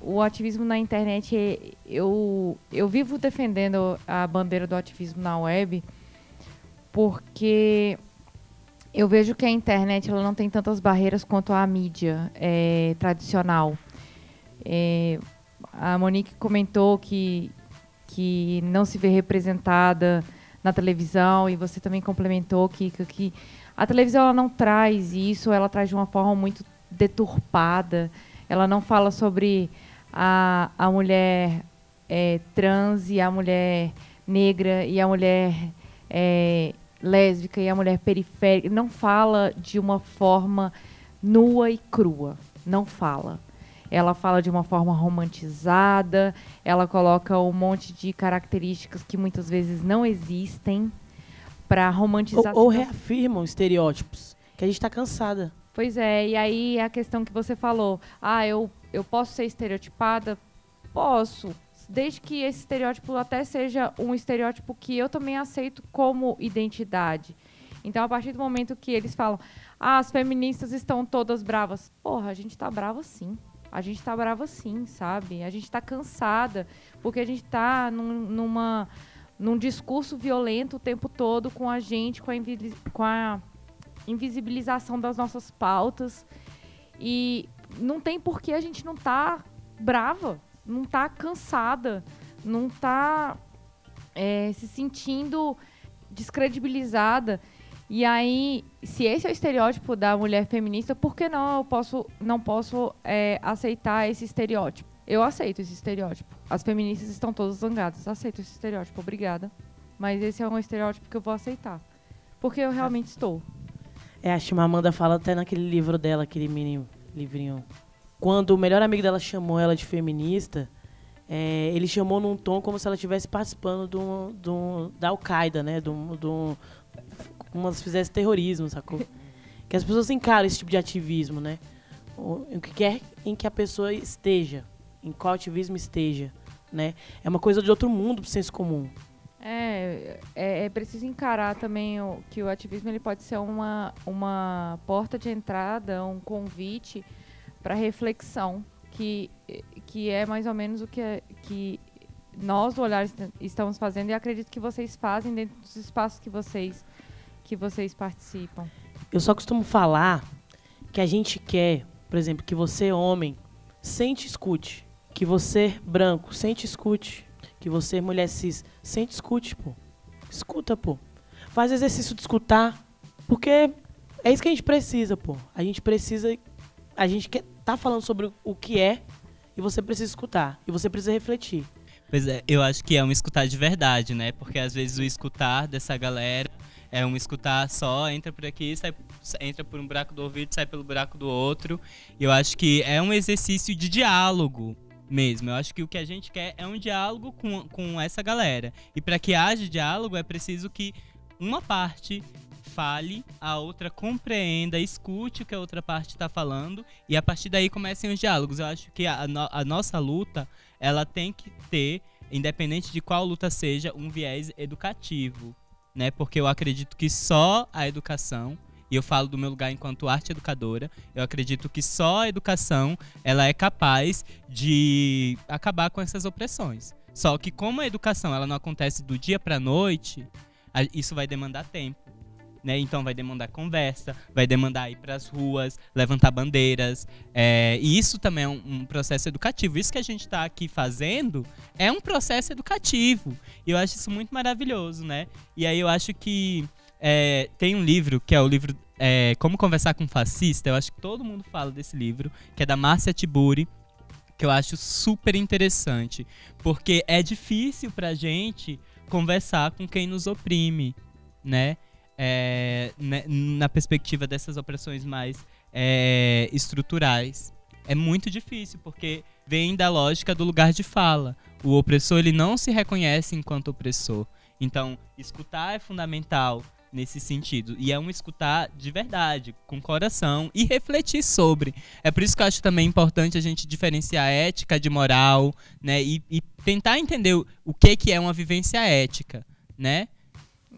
O ativismo na internet, eu, eu vivo defendendo a bandeira do ativismo na web, porque eu vejo que a internet ela não tem tantas barreiras quanto a mídia é, tradicional. É, a Monique comentou que, que não se vê representada na televisão e você também complementou que, que a televisão ela não traz isso, ela traz de uma forma muito deturpada. Ela não fala sobre a, a mulher é, trans e a mulher negra e a mulher é, lésbica e a mulher periférica não fala de uma forma nua e crua. Não fala. Ela fala de uma forma romantizada, ela coloca um monte de características que muitas vezes não existem para romantizar. Ou, ou reafirmam estereótipos que a gente está cansada. Pois é, e aí a questão que você falou, ah, eu, eu posso ser estereotipada? Posso, desde que esse estereótipo até seja um estereótipo que eu também aceito como identidade. Então, a partir do momento que eles falam, ah, as feministas estão todas bravas. Porra, a gente tá brava sim. A gente tá brava sim, sabe? A gente tá cansada, porque a gente tá num, numa, num discurso violento o tempo todo com a gente, com a, com a invisibilização das nossas pautas. E não tem por que a gente não tá brava, não tá cansada, não tá é, se sentindo descredibilizada. E aí, se esse é o estereótipo da mulher feminista, por que não eu posso, não posso é, aceitar esse estereótipo? Eu aceito esse estereótipo. As feministas estão todas zangadas. Aceito esse estereótipo, obrigada. Mas esse é um estereótipo que eu vou aceitar. Porque eu realmente estou. É, a Chimamanda fala até naquele livro dela, aquele mini livrinho. Quando o melhor amigo dela chamou ela de feminista, é, ele chamou num tom como se ela estivesse participando do, da Al-Qaeda, né? Do, do, como se fizesse terrorismo, sacou? que as pessoas encaram esse tipo de ativismo, né? O, que quer em que a pessoa esteja, em qual ativismo esteja, né? É uma coisa de outro mundo pro senso comum. É, é, é, preciso encarar também o, que o ativismo ele pode ser uma, uma porta de entrada, um convite para reflexão, que, que é mais ou menos o que, é, que nós do Olhar estamos fazendo e acredito que vocês fazem dentro dos espaços que vocês, que vocês participam. Eu só costumo falar que a gente quer, por exemplo, que você, homem, sente escute. Que você, branco, sente escute que você, mulher cis, sente escute, pô. Escuta, pô. Faz exercício de escutar, porque é isso que a gente precisa, pô. A gente precisa. A gente quer tá falando sobre o que é e você precisa escutar. E você precisa refletir. Pois é, eu acho que é um escutar de verdade, né? Porque às vezes o escutar dessa galera é um escutar só, entra por aqui, sai, entra por um buraco do ouvido, sai pelo buraco do outro. E eu acho que é um exercício de diálogo mesmo. Eu acho que o que a gente quer é um diálogo com, com essa galera. E para que haja diálogo é preciso que uma parte fale, a outra compreenda, escute o que a outra parte está falando e a partir daí comecem os diálogos. Eu acho que a, a, a nossa luta ela tem que ter, independente de qual luta seja, um viés educativo, né? Porque eu acredito que só a educação e eu falo do meu lugar enquanto arte educadora, eu acredito que só a educação ela é capaz de acabar com essas opressões. Só que como a educação ela não acontece do dia para noite, isso vai demandar tempo. Né? Então vai demandar conversa, vai demandar ir para as ruas, levantar bandeiras. É, e isso também é um, um, processo educativo. Isso que a gente está aqui fazendo é um processo educativo. E eu acho isso muito maravilhoso, né? E aí eu acho que é, tem um livro que é o livro é, Como Conversar com Fascista. Eu acho que todo mundo fala desse livro, que é da Márcia Tiburi, que eu acho super interessante, porque é difícil pra gente conversar com quem nos oprime, né? É, né, na perspectiva dessas opressões mais é, estruturais. É muito difícil, porque vem da lógica do lugar de fala. O opressor ele não se reconhece enquanto opressor. Então, escutar é fundamental, nesse sentido. E é um escutar de verdade, com coração e refletir sobre. É por isso que eu acho também importante a gente diferenciar ética de moral, né? E, e tentar entender o que, que é uma vivência ética, né?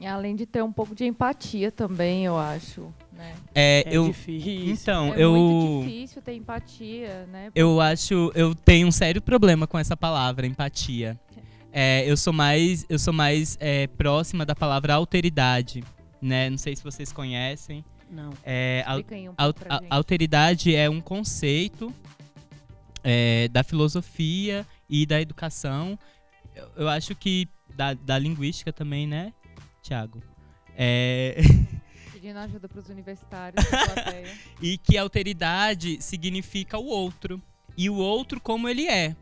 E além de ter um pouco de empatia também, eu acho. Né? É, é eu, difícil. Então, é eu. muito difícil ter empatia, né? Eu acho. Eu tenho um sério problema com essa palavra, empatia. É, eu sou mais, eu sou mais é, próxima da palavra alteridade né? Não sei se vocês conhecem. Não. É, um al alteridade é um conceito é, da filosofia e da educação. Eu, eu acho que da, da, linguística também, né, Tiago? É... Pedindo ajuda para os universitários e que alteridade significa o outro. E o outro como ele é.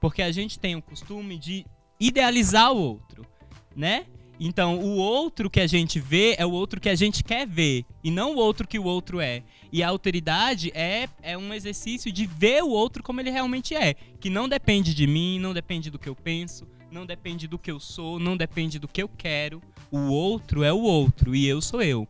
Porque a gente tem o costume de idealizar o outro, né? Então, o outro que a gente vê é o outro que a gente quer ver, e não o outro que o outro é. E a autoridade é, é um exercício de ver o outro como ele realmente é, que não depende de mim, não depende do que eu penso, não depende do que eu sou, não depende do que eu quero. O outro é o outro e eu sou eu.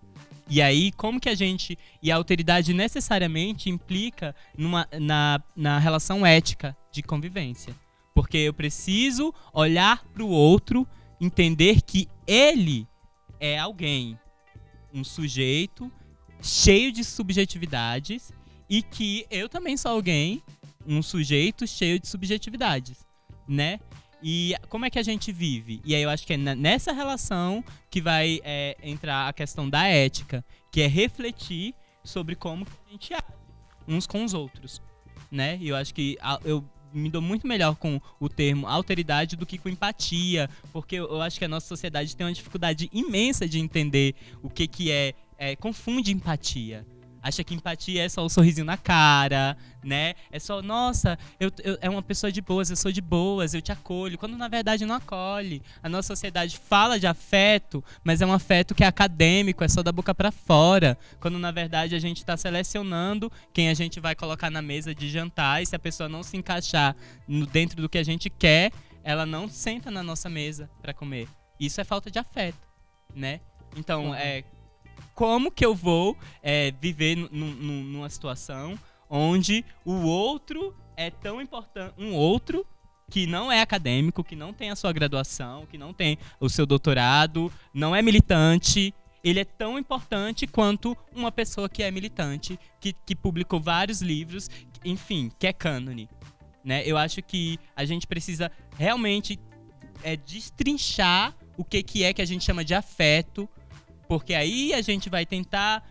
E aí, como que a gente. E a alteridade necessariamente implica numa, na, na relação ética de convivência. Porque eu preciso olhar para o outro, entender que ele é alguém, um sujeito cheio de subjetividades e que eu também sou alguém, um sujeito cheio de subjetividades, né? E como é que a gente vive? E aí eu acho que é nessa relação que vai é, entrar a questão da ética, que é refletir sobre como a gente age uns com os outros, né? E eu acho que eu me dou muito melhor com o termo alteridade do que com empatia, porque eu acho que a nossa sociedade tem uma dificuldade imensa de entender o que, que é, é confunde empatia acha que empatia é só o sorrisinho na cara, né? É só, nossa, eu, eu, é uma pessoa de boas, eu sou de boas, eu te acolho. Quando na verdade não acolhe. A nossa sociedade fala de afeto, mas é um afeto que é acadêmico, é só da boca para fora. Quando na verdade a gente está selecionando quem a gente vai colocar na mesa de jantar e se a pessoa não se encaixar no, dentro do que a gente quer, ela não senta na nossa mesa para comer. Isso é falta de afeto, né? Então, é como que eu vou é, viver numa situação onde o outro é tão importante, um outro que não é acadêmico, que não tem a sua graduação, que não tem o seu doutorado, não é militante, ele é tão importante quanto uma pessoa que é militante, que, que publicou vários livros, enfim, que é cânone. Né? Eu acho que a gente precisa realmente é, destrinchar o que, que é que a gente chama de afeto, porque aí a gente vai tentar.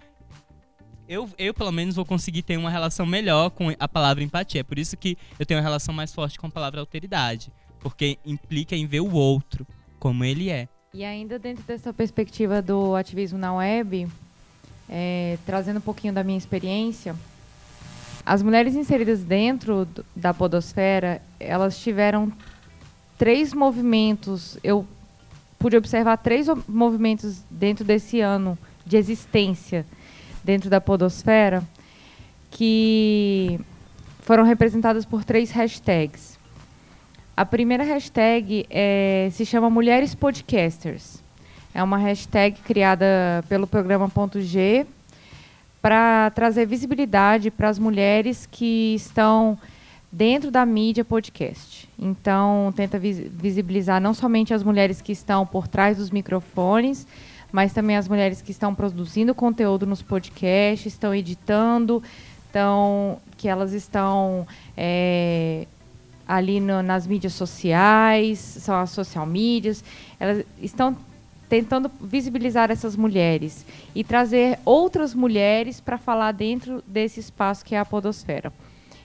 Eu, eu, pelo menos, vou conseguir ter uma relação melhor com a palavra empatia. É por isso que eu tenho uma relação mais forte com a palavra alteridade. Porque implica em ver o outro como ele é. E ainda dentro dessa perspectiva do ativismo na web, é, trazendo um pouquinho da minha experiência, as mulheres inseridas dentro da podosfera, elas tiveram três movimentos. Eu pude observar três movimentos dentro desse ano de existência dentro da podosfera que foram representadas por três hashtags. A primeira hashtag é, se chama Mulheres Podcasters. É uma hashtag criada pelo programa Ponto G para trazer visibilidade para as mulheres que estão dentro da mídia podcast. Então, tenta visibilizar não somente as mulheres que estão por trás dos microfones, mas também as mulheres que estão produzindo conteúdo nos podcasts, estão editando, estão, que elas estão é, ali no, nas mídias sociais, são as social mídias, elas estão tentando visibilizar essas mulheres e trazer outras mulheres para falar dentro desse espaço que é a podosfera.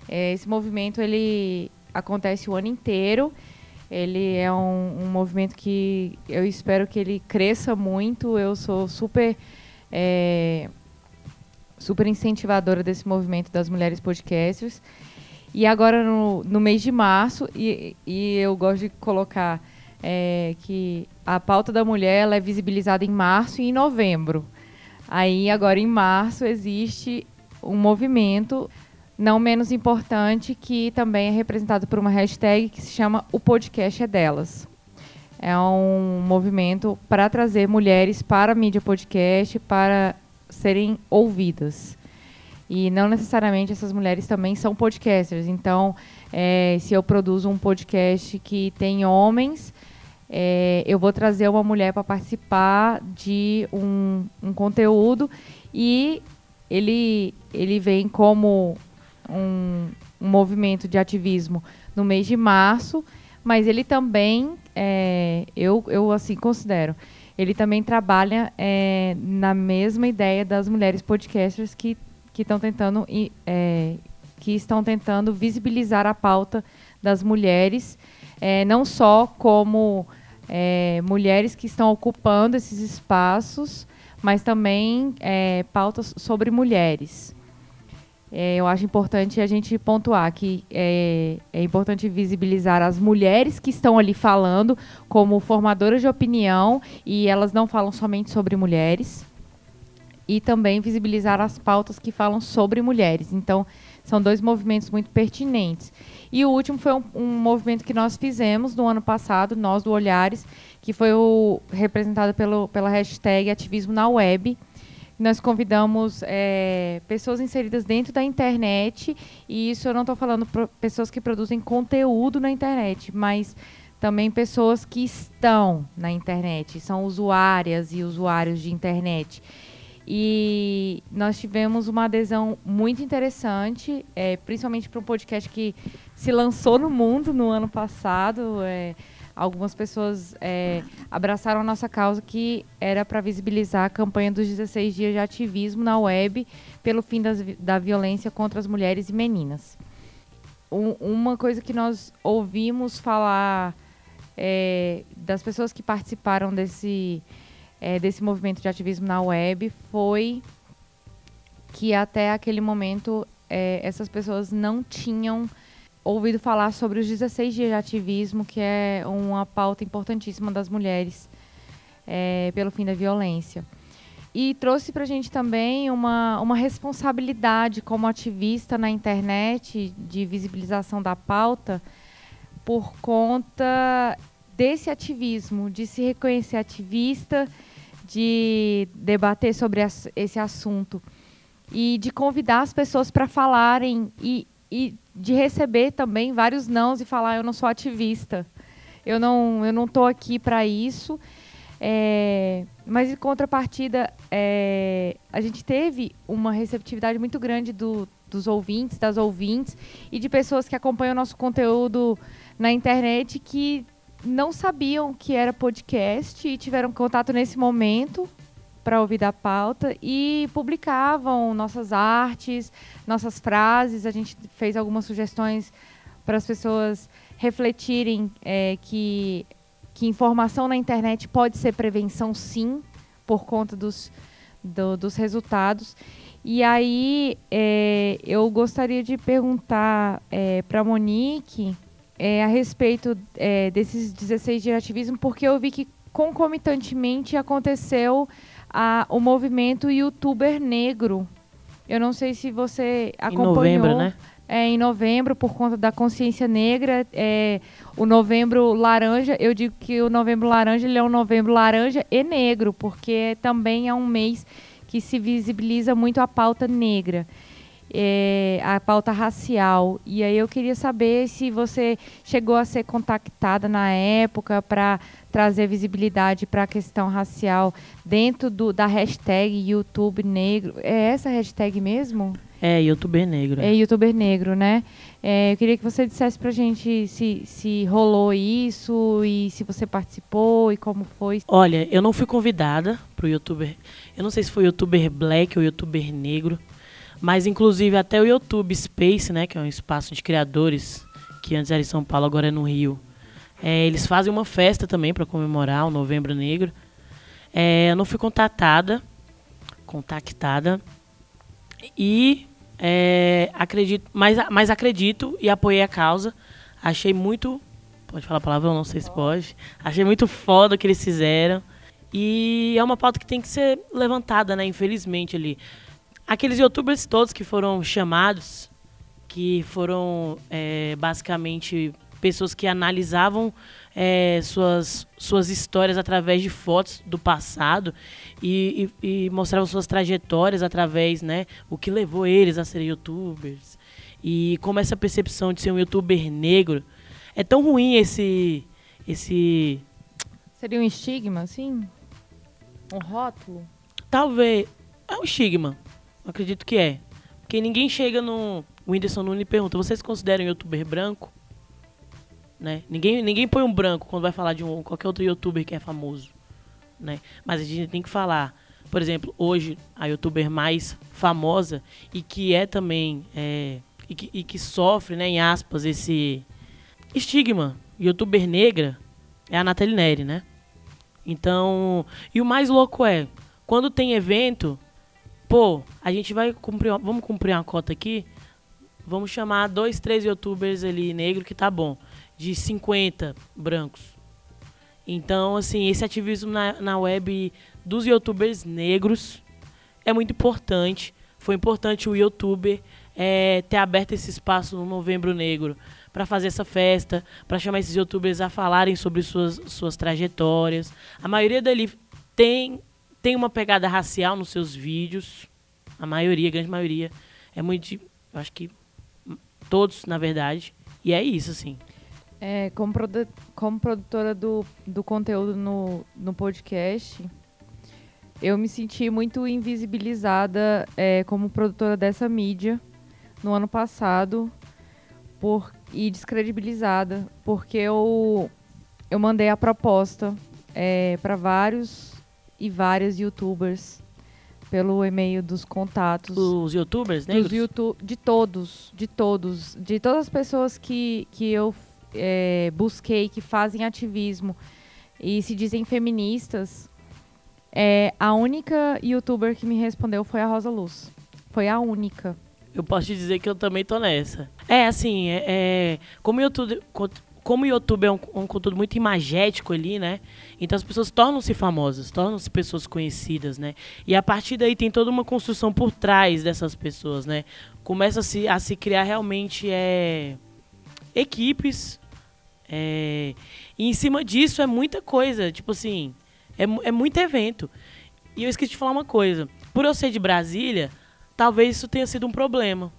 É, esse movimento ele acontece o ano inteiro. Ele é um, um, movimento que eu espero que ele cresça muito. Eu sou super é, super incentivadora desse movimento das mulheres podcasters. E agora no, no mês de março, e, e eu gosto de colocar é, que a pauta da mulher ela é visibilizada em março e em novembro. Aí agora em março existe um movimento não menos importante, que também é representado por uma hashtag que se chama O Podcast é Delas. É um movimento para trazer mulheres para a mídia podcast, para serem ouvidas. E não necessariamente essas mulheres também são podcasters. Então, é, se eu produzo um podcast que tem homens, é, eu vou trazer uma mulher para participar de um, um conteúdo e ele, ele vem como um, um movimento de ativismo no mês de março, mas ele também, é, eu, eu assim considero, ele também trabalha é, na mesma ideia das mulheres podcasters que que estão tentando é, que estão tentando visibilizar a pauta das mulheres, é, não só como é, mulheres que estão ocupando esses espaços, mas também é, pautas sobre mulheres. É, eu acho importante a gente pontuar que é, é, importante visibilizar as mulheres que estão ali falando como formadoras de opinião e elas não falam somente sobre mulheres e também visibilizar as pautas que falam sobre mulheres. Então, são dois movimentos muito pertinentes. E o último foi um, um movimento que nós fizemos no ano passado, nós do Olhares, que foi o representado pelo, pela hashtag Ativismo na Web, nós convidamos é, pessoas inseridas dentro da internet, e isso eu não estou falando pessoas que produzem conteúdo na internet, mas também pessoas que estão na internet, são usuárias e usuários de internet. E nós tivemos uma adesão muito interessante, é, principalmente para um podcast que se lançou no mundo no ano passado. É, algumas pessoas é, abraçaram a nossa causa, que era para visibilizar a campanha dos 16 dias de ativismo na web pelo fim das, da violência contra as mulheres e meninas. Um, uma coisa que nós ouvimos falar é, das pessoas que participaram desse é, desse movimento de ativismo na web foi que até aquele momento é, essas pessoas não tinham ouvido falar sobre os 16 dias de ativismo, que é uma pauta importantíssima das mulheres é, pelo fim da violência. E trouxe para a gente também uma, uma responsabilidade como ativista na internet de visibilização da pauta por conta desse ativismo, de se reconhecer ativista de debater sobre esse assunto e de convidar as pessoas para falarem e, e de receber também vários nãos e falar eu não sou ativista, eu não eu não estou aqui para isso. É, mas em contrapartida, é, a gente teve uma receptividade muito grande do, dos ouvintes, das ouvintes e de pessoas que acompanham o nosso conteúdo na internet que não sabiam que era podcast e tiveram contato nesse momento para ouvir da pauta e publicavam nossas artes, nossas frases. A gente fez algumas sugestões para as pessoas refletirem é, que, que informação na internet pode ser prevenção, sim, por conta dos, do, dos resultados. E aí é, eu gostaria de perguntar é, para a Monique é, a respeito é, desses 16 dias de ativismo, porque eu vi que concomitantemente aconteceu a, o movimento youtuber negro. Eu não sei se você acompanhou. Em novembro, né? É, em novembro, por conta da consciência negra, é, o novembro laranja, eu digo que o novembro laranja ele é um novembro laranja e negro, porque também é um mês que se visibiliza muito a pauta negra é, a pauta racial. E aí eu queria saber se você chegou a ser contactada na época para trazer visibilidade para a questão racial dentro do, da hashtag YouTube Negro. É essa hashtag mesmo? É, youtuber negro. É, youtuber negro, né? É, eu queria que você dissesse pra gente se, se rolou isso e se você participou e como foi. Olha, eu não fui convidada pro youtuber. Eu não sei se foi youtuber black ou youtuber negro. Mas, inclusive, até o YouTube Space, né, que é um espaço de criadores, que antes era em São Paulo, agora é no Rio, é, eles fazem uma festa também para comemorar o Novembro Negro. É, eu não fui contatada, contactada, e é, acredito, mas, mas acredito e apoiei a causa. Achei muito. Pode falar a palavra? Não sei se pode. Achei muito foda o que eles fizeram. E é uma pauta que tem que ser levantada, né? Infelizmente ali aqueles youtubers todos que foram chamados, que foram é, basicamente pessoas que analisavam é, suas, suas histórias através de fotos do passado e, e, e, mostravam suas trajetórias através, né, o que levou eles a serem youtubers. E como essa percepção de ser um youtuber negro é tão ruim esse esse seria um estigma, assim, um rótulo. Talvez é um estigma, Acredito que é. Porque ninguém chega no Whindersson Nunes pergunta: vocês consideram um youtuber branco? Né? Ninguém, ninguém põe um branco quando vai falar de um, qualquer outro youtuber que é famoso. Né? Mas a gente tem que falar. Por exemplo, hoje, a youtuber mais famosa e que é também. É, e, que, e que sofre, né, em aspas, esse estigma, youtuber negra, é a Nathalie Neri, né? Então. E o mais louco é, quando tem evento, pô, a gente vai cumprir, vamos cumprir uma cota aqui, vamos chamar dois, três youtubers ali negro que tá bom, de 50 brancos. Então, assim, esse ativismo na, na web dos youtubers negros é muito importante. Foi importante o youtuber é, ter aberto esse espaço no Novembro Negro para fazer essa festa, para chamar esses youtubers a falarem sobre suas, suas trajetórias. A maioria dele tem tem uma pegada racial nos seus vídeos. A maioria, a grande maioria. É muito. de- Eu acho que todos, na verdade. E é isso, assim. É, como, produ- como produtora do, do conteúdo no, no podcast, eu me senti muito invisibilizada é, como produtora dessa mídia no ano passado por, e descredibilizada, porque eu, eu mandei a proposta para vários e várias youtubers pelo e-mail dos contatos Os youtubers, né? dos YouTube, de todos, de todos, de todas as pessoas que, que eu é, busquei, que fazem ativismo e se dizem feministas, é, a única youtuber que me respondeu foi a Rosa Luz. Foi a única. Eu posso te dizer que eu também tô nessa. É, assim, é, é- como o YouTube, como o YouTube é um, um conteúdo muito imagético ali, né? Então as pessoas tornam-se famosas, tornam-se pessoas conhecidas, né? E a partir daí tem toda uma construção por trás dessas pessoas, né? Começa a se, a se criar realmente é, equipes. é, e em cima disso é muita coisa, tipo assim, é, é muito evento. E eu esqueci de falar uma coisa. Por eu ser de Brasília, talvez isso tenha sido um problema,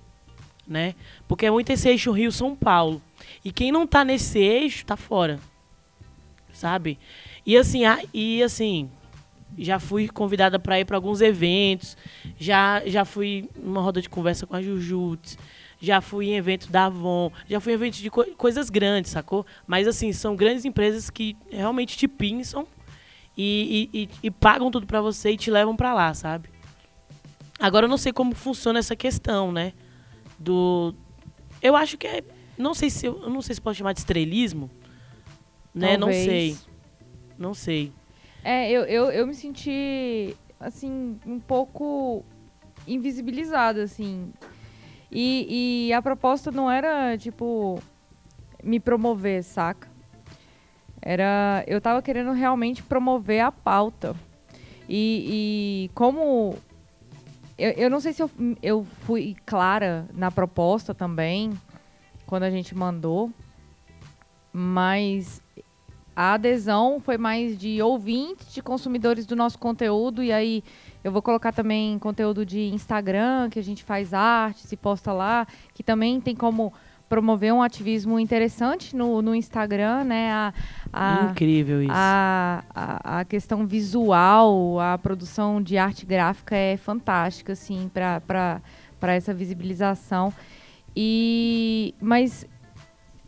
né? Porque é muito esse eixo Rio-São Paulo. E quem não tá nesse eixo, tá fora. Sabe? E assim, a- e assim, já fui convidada para ir para alguns eventos, já já fui numa roda de conversa com a Jujutsu, já fui em evento da Avon, já fui em eventos de co- coisas grandes, sacou? Mas assim, são grandes empresas que realmente te pinçam e, e, e- e pagam tudo para você e te levam para lá, sabe? Agora eu não sei como funciona essa questão, né? Do eu acho que é, não sei se eu eu não sei se pode chamar de estrelismo, né? Não Talvez. sei. Não sei. É, eu, eu, eu me senti, assim, um pouco invisibilizada, assim. E, e a proposta não era, tipo, me promover, saca? Era. Eu tava querendo realmente promover a pauta. E, e como. Eu, eu não sei se eu, eu fui clara na proposta também, quando a gente mandou, mas a adesão foi mais de ouvintes, de consumidores do nosso conteúdo, e aí eu vou colocar também conteúdo de Instagram, que a gente faz arte, se posta lá, que também tem como promover um ativismo interessante no, no Instagram, né? A, a, Incrível isso. a, a, a questão visual, a produção de arte gráfica é fantástica, assim, para essa visibilização. E, mas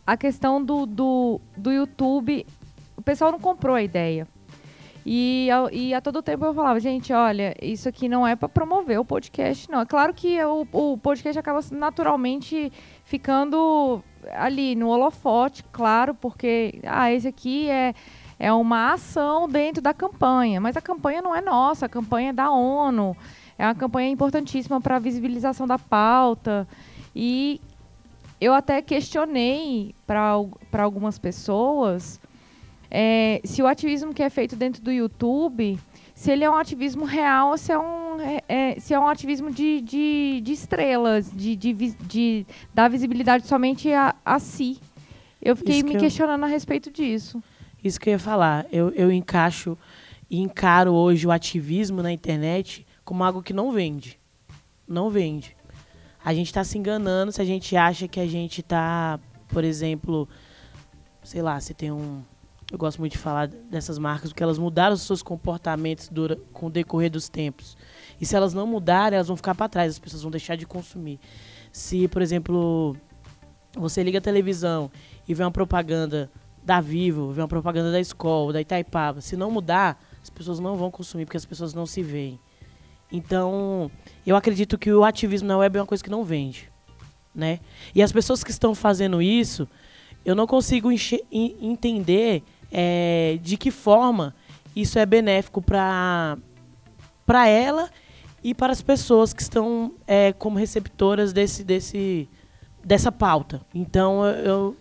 a questão do, do, do YouTube, o pessoal não comprou a ideia. E, e a todo tempo eu falava, gente, olha, isso aqui não é para promover o podcast, não. É claro que o, o podcast acaba naturalmente ficando ali no holofote, claro, porque ah, esse aqui é, é uma ação dentro da campanha, mas a campanha não é nossa, a campanha é da ONU, é uma campanha importantíssima para a visibilização da pauta. E eu até questionei para algumas pessoas é, se o ativismo que é feito dentro do YouTube, se ele é um ativismo real ou se é um, é, é, se é um ativismo de, de, de estrelas, de, de, de dar visibilidade somente a, a si. Eu fiquei me que eu- questionando a respeito disso. Isso que eu ia falar. Eu, eu encaixo e encaro hoje o ativismo na internet como algo que não vende. Não vende. A gente está se enganando se a gente acha que a gente está, por exemplo, sei lá, se tem um. Eu gosto muito de falar dessas marcas, porque elas mudaram os seus comportamentos com o decorrer dos tempos. E se elas não mudarem, elas vão ficar para trás, as pessoas vão deixar de consumir. Se, por exemplo, você liga a televisão e vê uma propaganda da Vivo, vê uma propaganda da escola, da Itaipava, se não mudar, as pessoas não vão consumir porque as pessoas não se veem. Então, eu acredito que o ativismo na web é uma coisa que não vende, né? E as pessoas que estão fazendo isso, eu não consigo entender é, de que forma isso é benéfico para para ela e para as pessoas que estão é, como receptoras desse, desse, dessa pauta. Então, eu,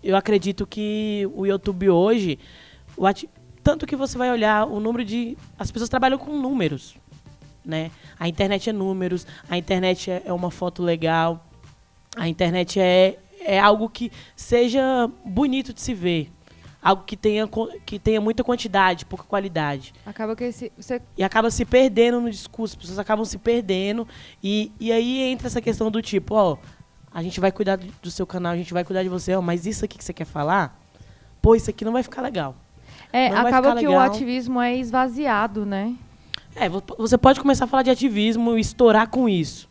eu acredito que o YouTube hoje, o tanto que você vai olhar o número de. As pessoas trabalham com números. Né? A internet é números, a internet é é uma foto legal, a internet é, é algo que seja bonito de se ver. algo que tenha, que tenha muita quantidade, pouca qualidade. Acaba que esse, você... E acaba se perdendo no discurso, as pessoas acabam se perdendo. E, e aí entra essa questão do tipo, ó, a gente vai cuidar do seu canal, a gente vai cuidar de você, ó, mas isso aqui que você quer falar, pô, isso aqui não vai ficar legal. É, Não acaba que legal. o ativismo é esvaziado, né? É, vo- você pode começar a falar de ativismo e estourar com isso.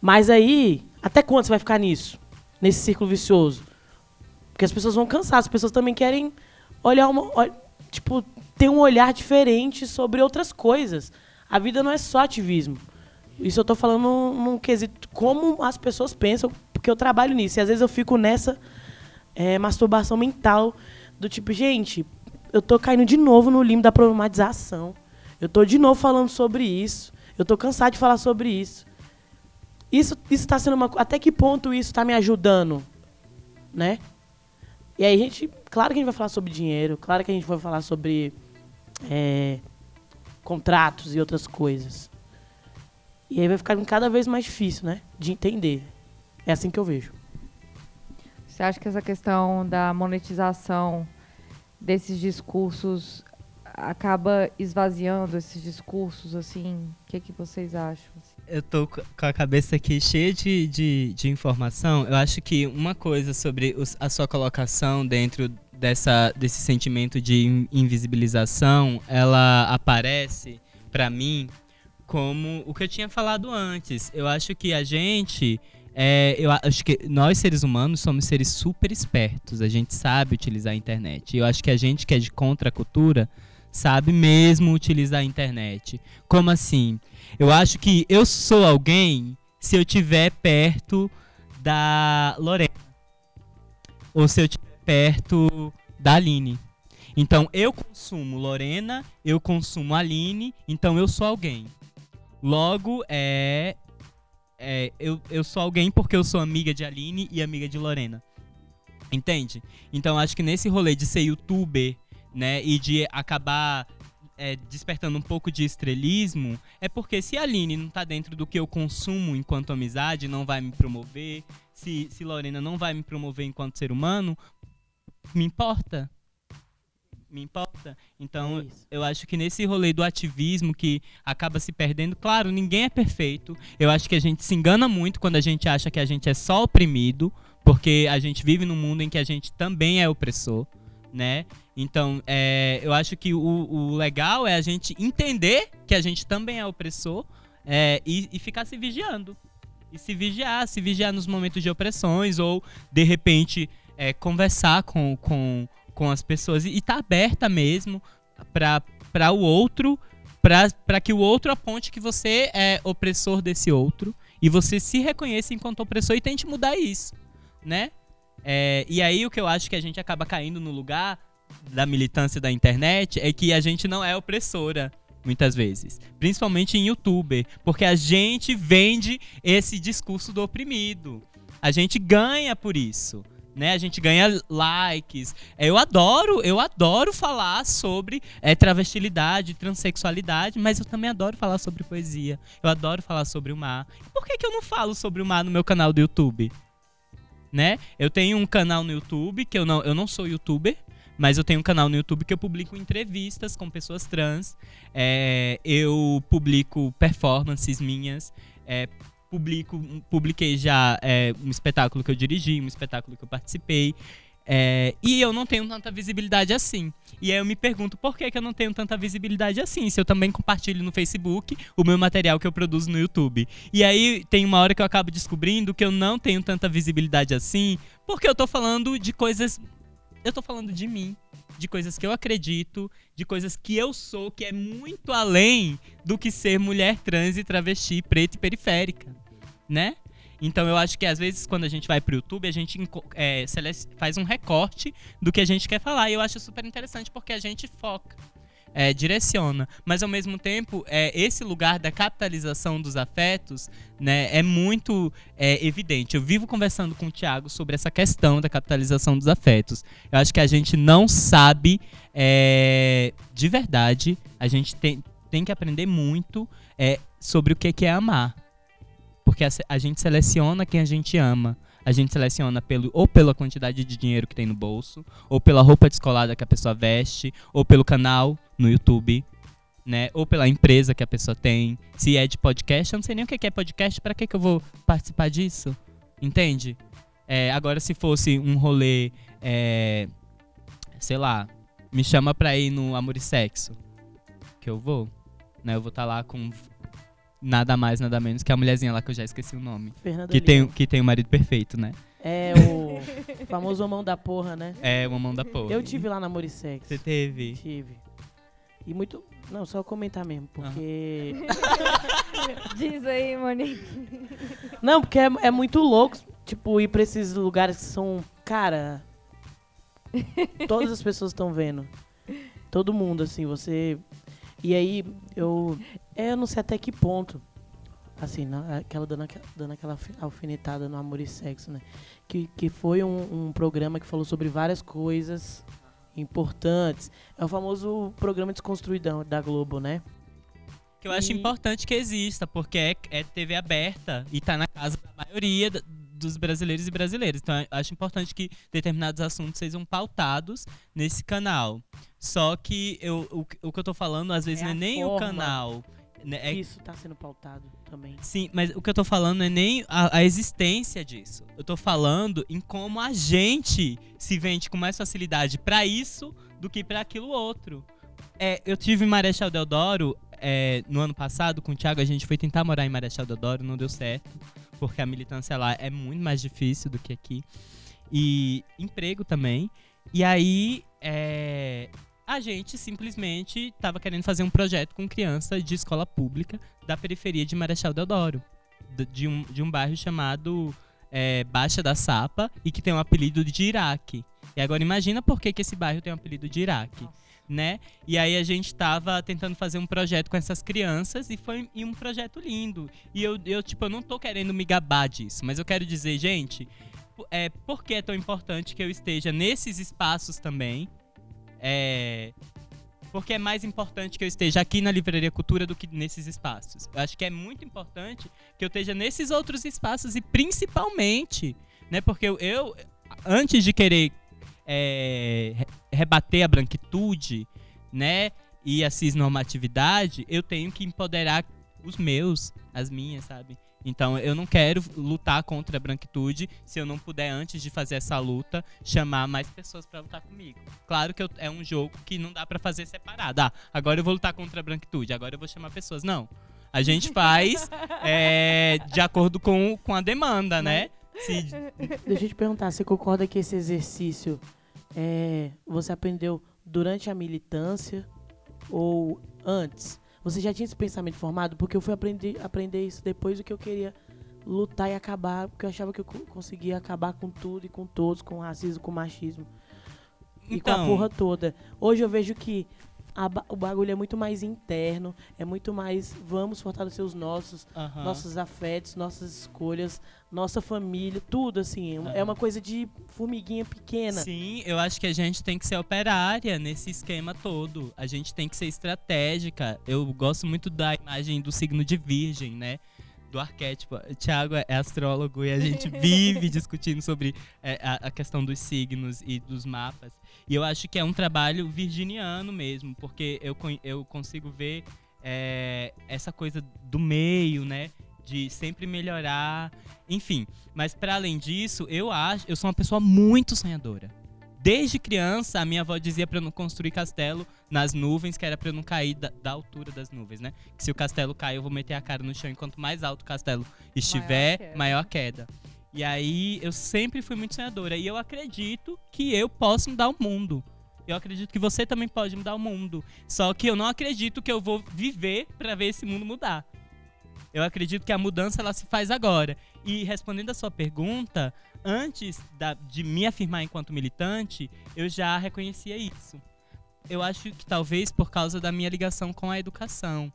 Mas aí, até quando você vai ficar nisso? Nesse círculo vicioso? Porque as pessoas vão cansar, as pessoas também querem olhar uma. tipo, ter um olhar diferente sobre outras coisas. A vida não é só ativismo. Isso eu tô falando num, num quesito como as pessoas pensam, porque eu trabalho nisso. E às vezes eu fico nessa é, masturbação mental do tipo, gente, eu tô caindo de novo no limbo da problematização. Eu tô de novo falando sobre isso. Eu tô cansado de falar sobre isso. Isso está sendo uma. Até que ponto isso está me ajudando? Né? E aí a gente. Claro que a gente vai falar sobre dinheiro, claro que a gente vai falar sobre é, contratos e outras coisas. E aí vai ficando cada vez mais difícil, né? De entender. É assim que eu vejo. Você acha que essa questão da monetização desses discursos acaba esvaziando esses discursos, assim? O que, que vocês acham? assim? Eu tô co- com a cabeça aqui cheia de, de, de informação. Eu acho que uma coisa sobre os- a sua colocação dentro dessa, desse sentimento de in- invisibilização, ela aparece pra mim como o que eu tinha falado antes. Eu acho que a gente, é, eu acho que nós seres humanos somos seres super espertos. A gente sabe utilizar a internet. Eu acho que a gente que é de contra cultura sabe mesmo utilizar a internet. Como assim? Eu acho que eu sou alguém se eu estiver perto da Lorena. Ou se eu estiver perto da Aline. Então eu consumo Lorena, eu consumo Aline, então eu sou alguém. Logo, é. é eu, eu sou alguém porque eu sou amiga de Aline e amiga de Lorena. Entende? Então acho que nesse rolê de ser youtuber, né, e de acabar é, despertando um pouco de estrelismo, é porque se a Aline não tá dentro do que eu consumo enquanto amizade, não vai me promover, se, se Lorena não vai me promover enquanto ser humano, me importa. Me importa. Então, É eu acho que nesse rolê do ativismo que acaba se perdendo, claro, ninguém é perfeito. Eu acho que a gente se engana muito quando a gente acha que a gente é só oprimido, porque a gente vive num mundo em que a gente também é opressor, né? Então, é, eu acho que o, o legal é a gente entender que a gente também é opressor é, e, e ficar se vigiando. E se vigiar, se vigiar nos momentos de opressões, ou de repente é, conversar com, com, com as pessoas e estar aberta mesmo para o outro, para que o outro aponte que você é opressor desse outro e você se reconheça enquanto opressor e tente mudar isso, né? É, e aí o que eu acho que a gente acaba caindo no lugar da militância da internet é que a gente não é opressora muitas vezes, principalmente em youtuber, porque a gente vende esse discurso do oprimido. A gente ganha por isso, né? A gente ganha likes. É, Eu adoro, eu adoro falar sobre é, travestilidade, transexualidade, mas eu também adoro falar sobre poesia. Eu adoro falar sobre o mar. E por que, que eu não falo sobre o mar no meu canal do YouTube? Né? Eu tenho um canal no YouTube que eu não, eu não sou youtuber, mas eu tenho um canal no YouTube que eu publico entrevistas com pessoas trans. É, eu publico performances minhas. é, publico, publiquei já é, um espetáculo que eu dirigi, um espetáculo que eu participei. é, e eu não tenho tanta visibilidade assim. E aí eu me pergunto por que, que eu não tenho tanta visibilidade assim, se eu também compartilho no Facebook o meu material que eu produzo no YouTube. E aí tem uma hora que eu acabo descobrindo que eu não tenho tanta visibilidade assim, porque eu tô falando de coisas eu tô falando de mim, de coisas que eu acredito, de coisas que eu sou, que é muito além do que ser mulher trans e travesti, preta e periférica, né? Então eu acho que às vezes quando a gente vai pro YouTube, a gente é, faz um recorte do que a gente quer falar. E eu acho super interessante porque a gente foca. É, direciona, mas ao mesmo tempo é, esse lugar da capitalização dos afetos né, é muito é, evidente. Eu vivo conversando com o Thiago sobre essa questão da capitalização dos afetos. Eu acho que a gente não sabe é, de verdade, a gente tem, tem que aprender muito é, sobre o que é amar. Porque a, a gente seleciona quem a gente ama. A gente seleciona pelo, ou pela quantidade de dinheiro que tem no bolso, ou pela roupa descolada que a pessoa veste, ou pelo canal no YouTube, né? Ou pela empresa que a pessoa tem. Se é de podcast, eu não sei nem o que é podcast, para que, que eu vou participar disso? Entende? É, agora, se fosse um rolê, é, sei lá, me chama pra ir no Amor e Sexo, que eu vou, né? Eu vou estar tá lá com nada mais, nada menos que a mulherzinha lá que eu já esqueci o nome. Fernanda que tem, que tem o marido perfeito, né? É o famoso mão da porra, né? É, o mão da porra. Eu tive lá na Amor e Sexo. Você teve? Tive. E muito. Não, só comentar mesmo, porque. Diz aí, Monique. Não, porque é, é muito louco, tipo, ir pra esses lugares que são. Cara. Todas as pessoas estão vendo. Todo mundo, assim, você. E aí, eu. É, eu não sei até que ponto. Assim, na, aquela dando, dando aquela alfinetada no amor e sexo, né? Que, que foi um, um programa que falou sobre várias coisas importantes. É o famoso programa Desconstruidão da Globo, né? Que eu acho e... importante que exista, porque é, é TV aberta e está na casa da maioria dos brasileiros e brasileiras. Então, acho importante que determinados assuntos sejam pautados nesse canal. Só que eu, o, o que eu estou falando, às vezes, é não é nem forma. o canal. Né, é... Isso está sendo pautado também. Sim, mas o que eu estou falando é nem a, a, existência disso. Eu estou falando em como a gente se vende com mais facilidade para isso do que para aquilo outro. É, eu tive em Marechal Deodoro é, no ano passado com o Thiago, a gente foi tentar morar em Marechal Deodoro, não deu certo, porque a militância lá é muito mais difícil do que aqui. E emprego também. E aí, é, a gente simplesmente estava querendo fazer um projeto com criança de escola pública da periferia de Marechal Deodoro, de um, de um bairro chamado é, Baixa da Sapa e que tem o um apelido de Iraque. E agora imagina por que, que esse bairro tem o um apelido de Iraque. Né? E aí a gente estava tentando fazer um projeto com essas crianças e foi e um projeto lindo. E eu, eu, tipo, eu não tô querendo me gabar disso, mas eu quero dizer, gente, é, por que é tão importante que eu esteja nesses espaços também, é, porque é mais importante que eu esteja aqui na Livraria Cultura do que nesses espaços. Eu acho que é muito importante que eu esteja nesses outros espaços e principalmente, né? Porque eu, eu antes de querer é, rebater a branquitude, né? E a cisnormatividade, eu tenho que empoderar os meus, as minhas, sabe? Então eu não quero lutar contra a branquitude se eu não puder, antes de fazer essa luta, chamar mais pessoas para lutar comigo. Claro que eu, é um jogo que não dá para fazer separado. Ah, agora eu vou lutar contra a branquitude, agora eu vou chamar pessoas. Não. A gente faz é, de acordo com, com a demanda, né? Se... Deixa eu te perguntar, você concorda que esse exercício é, você aprendeu durante a militância ou antes? Você já tinha esse pensamento formado? Porque eu fui aprender, aprender isso depois do que eu queria lutar e acabar, porque eu achava que eu conseguia acabar com tudo e com todos, com racismo, com machismo. E com a então. porra toda. Hoje eu vejo que a, o bagulho é muito mais interno, é muito mais vamos fortalecer os nossos, nossos afetos, nossas escolhas, nossa família, tudo assim. É uma coisa de formiguinha pequena. Sim, eu acho que a gente tem que ser operária nesse esquema todo. A gente tem que ser estratégica. Eu gosto muito da imagem do signo de virgem, né? Do arquétipo. O Thiago é astrólogo e a gente vive discutindo sobre é, a, a, questão dos signos e dos mapas. E eu acho que é um trabalho virginiano mesmo, porque eu, eu consigo ver é, essa coisa do meio, né? De sempre melhorar, enfim. Mas para além disso, eu acho, eu sou uma pessoa muito sonhadora. Desde criança, a minha avó dizia para eu não construir castelo nas nuvens, que era para eu não cair da, da, altura das nuvens, né? Que se o castelo cair, eu vou meter a cara no chão. E quanto mais alto o castelo estiver, maior, maior a queda. E aí, eu sempre fui muito sonhadora. E eu acredito que eu posso mudar o mundo. Eu acredito que você também pode mudar o mundo. Só que eu não acredito que eu vou viver para ver esse mundo mudar. Eu acredito que a mudança ela se faz agora. E respondendo a sua pergunta, antes da, de me afirmar enquanto militante, eu já reconhecia isso. Eu acho que talvez por causa da minha ligação com a educação.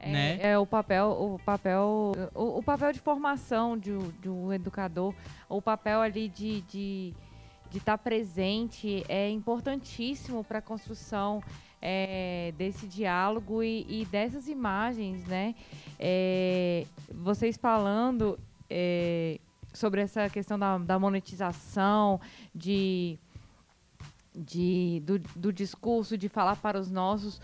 É, né? é o papel, o papel, o, o, papel de formação de, de um educador, o papel ali de, de de estar tá presente é importantíssimo para a construção é, desse diálogo e, e, dessas imagens, né? É, vocês falando, é, sobre essa questão da, da monetização, de, de, do, do discurso, de falar para os nossos.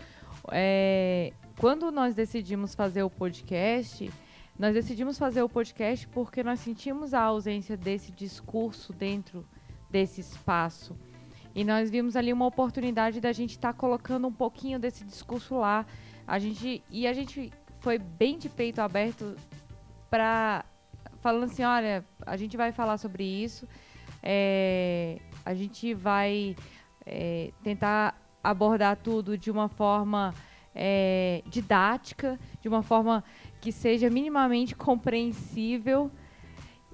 É, quando nós decidimos fazer o podcast, nós decidimos fazer o podcast porque nós sentimos a ausência desse discurso dentro desse espaço. E nós vimos ali uma oportunidade da gente estar tá colocando um pouquinho desse discurso lá. A gente, e a gente foi bem de peito aberto para falando assim, olha, a gente vai falar sobre isso, é, a gente vai é, tentar abordar tudo de uma forma é, didática, de uma forma que seja minimamente compreensível.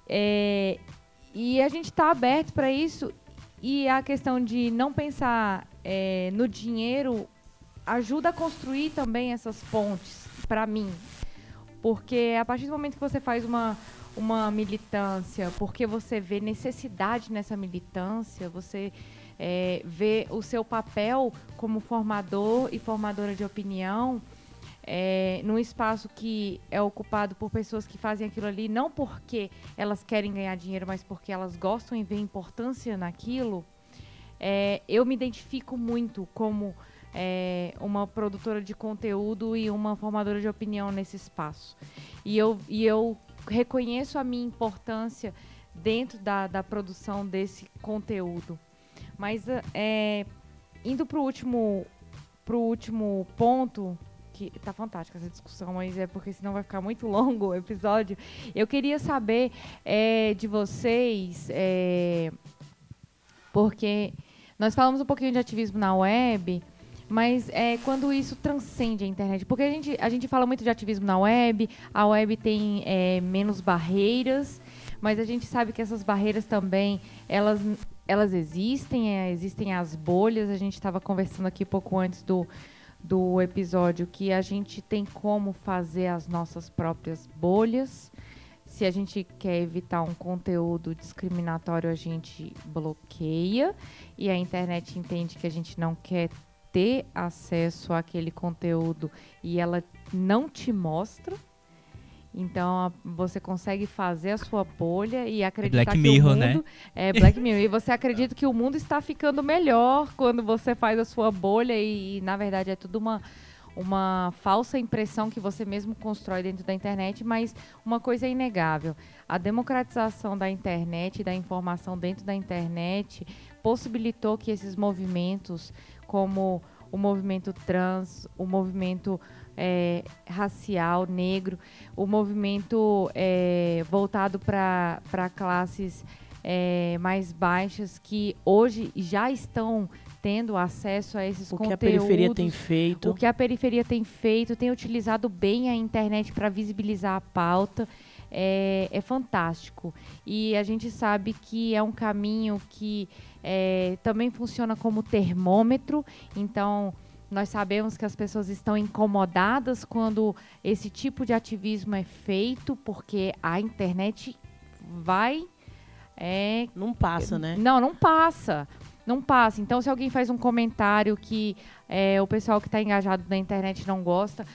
É, e a gente está aberto para isso. E a questão de não pensar é, no dinheiro ajuda a construir também essas pontes, para mim. Porque a partir do momento que você faz uma, uma militância, porque você vê necessidade nessa militância, você é, vê o seu papel como formador e formadora de opinião é, num espaço que é ocupado por pessoas que fazem aquilo ali não porque elas querem ganhar dinheiro, mas porque elas gostam e veem importância naquilo, é, eu me identifico muito como é, uma produtora de conteúdo e uma formadora de opinião nesse espaço. E eu, e eu reconheço a minha importância dentro da, da produção desse conteúdo. Mas é, indo para o último, pro último ponto, que tá fantástica essa discussão, mas é porque senão vai ficar muito longo o episódio. Eu queria saber é, de vocês, é, porque nós falamos um pouquinho de ativismo na web, mas é quando isso transcende a internet. Porque a gente, a gente fala muito de ativismo na web, a web tem é, menos barreiras, mas a gente sabe que essas barreiras também, elas elas existem, é, existem as bolhas. A gente estava conversando aqui pouco antes do, do episódio que a gente tem como fazer as nossas próprias bolhas. Se a gente quer evitar um conteúdo discriminatório, a gente bloqueia e a internet entende que a gente não quer ter acesso àquele conteúdo e ela não te mostra. Então você consegue fazer a sua bolha e acreditar Black que Mirror, o né? mundo é Black Mirror e você acredita que o mundo está ficando melhor quando você faz a sua bolha e, e na verdade é tudo uma uma falsa impressão que você mesmo constrói dentro da internet, mas uma coisa é inegável. A democratização da internet da informação dentro da internet possibilitou que esses movimentos como o movimento trans, o movimento é, racial, negro, o movimento é, voltado para classes é, mais baixas que hoje já estão tendo acesso a esses o conteúdos. O que a periferia tem feito. O que a periferia tem feito, tem utilizado bem a internet para visibilizar a pauta. É, é, fantástico. E a gente sabe que é um caminho que é, também funciona como termômetro. Então, nós sabemos que as pessoas estão incomodadas quando esse tipo de ativismo é feito, porque a internet vai. É, não passa, né? Não, não passa. Não passa. Então, se alguém faz um comentário que é, o pessoal que está engajado na internet não gosta,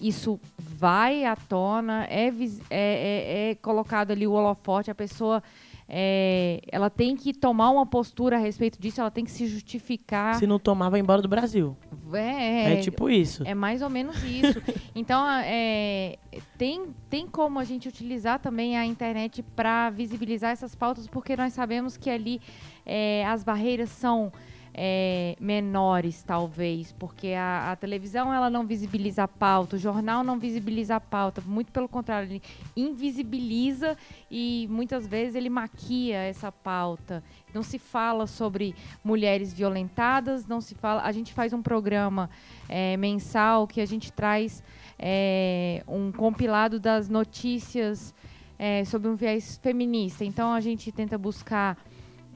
isso vai à tona, é, é, é, é colocado ali o holofote, a pessoa é, ela tem que tomar uma postura a respeito disso, ela tem que se justificar. Se não tomar, vai embora do Brasil. É, é tipo isso. É mais ou menos isso. então, é, tem, tem como a gente utilizar também a internet para visibilizar essas pautas, porque nós sabemos que ali é, as barreiras são é, menores, talvez, porque a, a, televisão ela não visibiliza a pauta, o jornal não visibiliza a pauta, muito pelo contrário, ele invisibiliza e muitas vezes ele maquia essa pauta. Não se fala sobre mulheres violentadas, não se fala. A gente faz um programa é, mensal que a gente traz é, um compilado das notícias é, sobre um viés feminista. Então a gente tenta buscar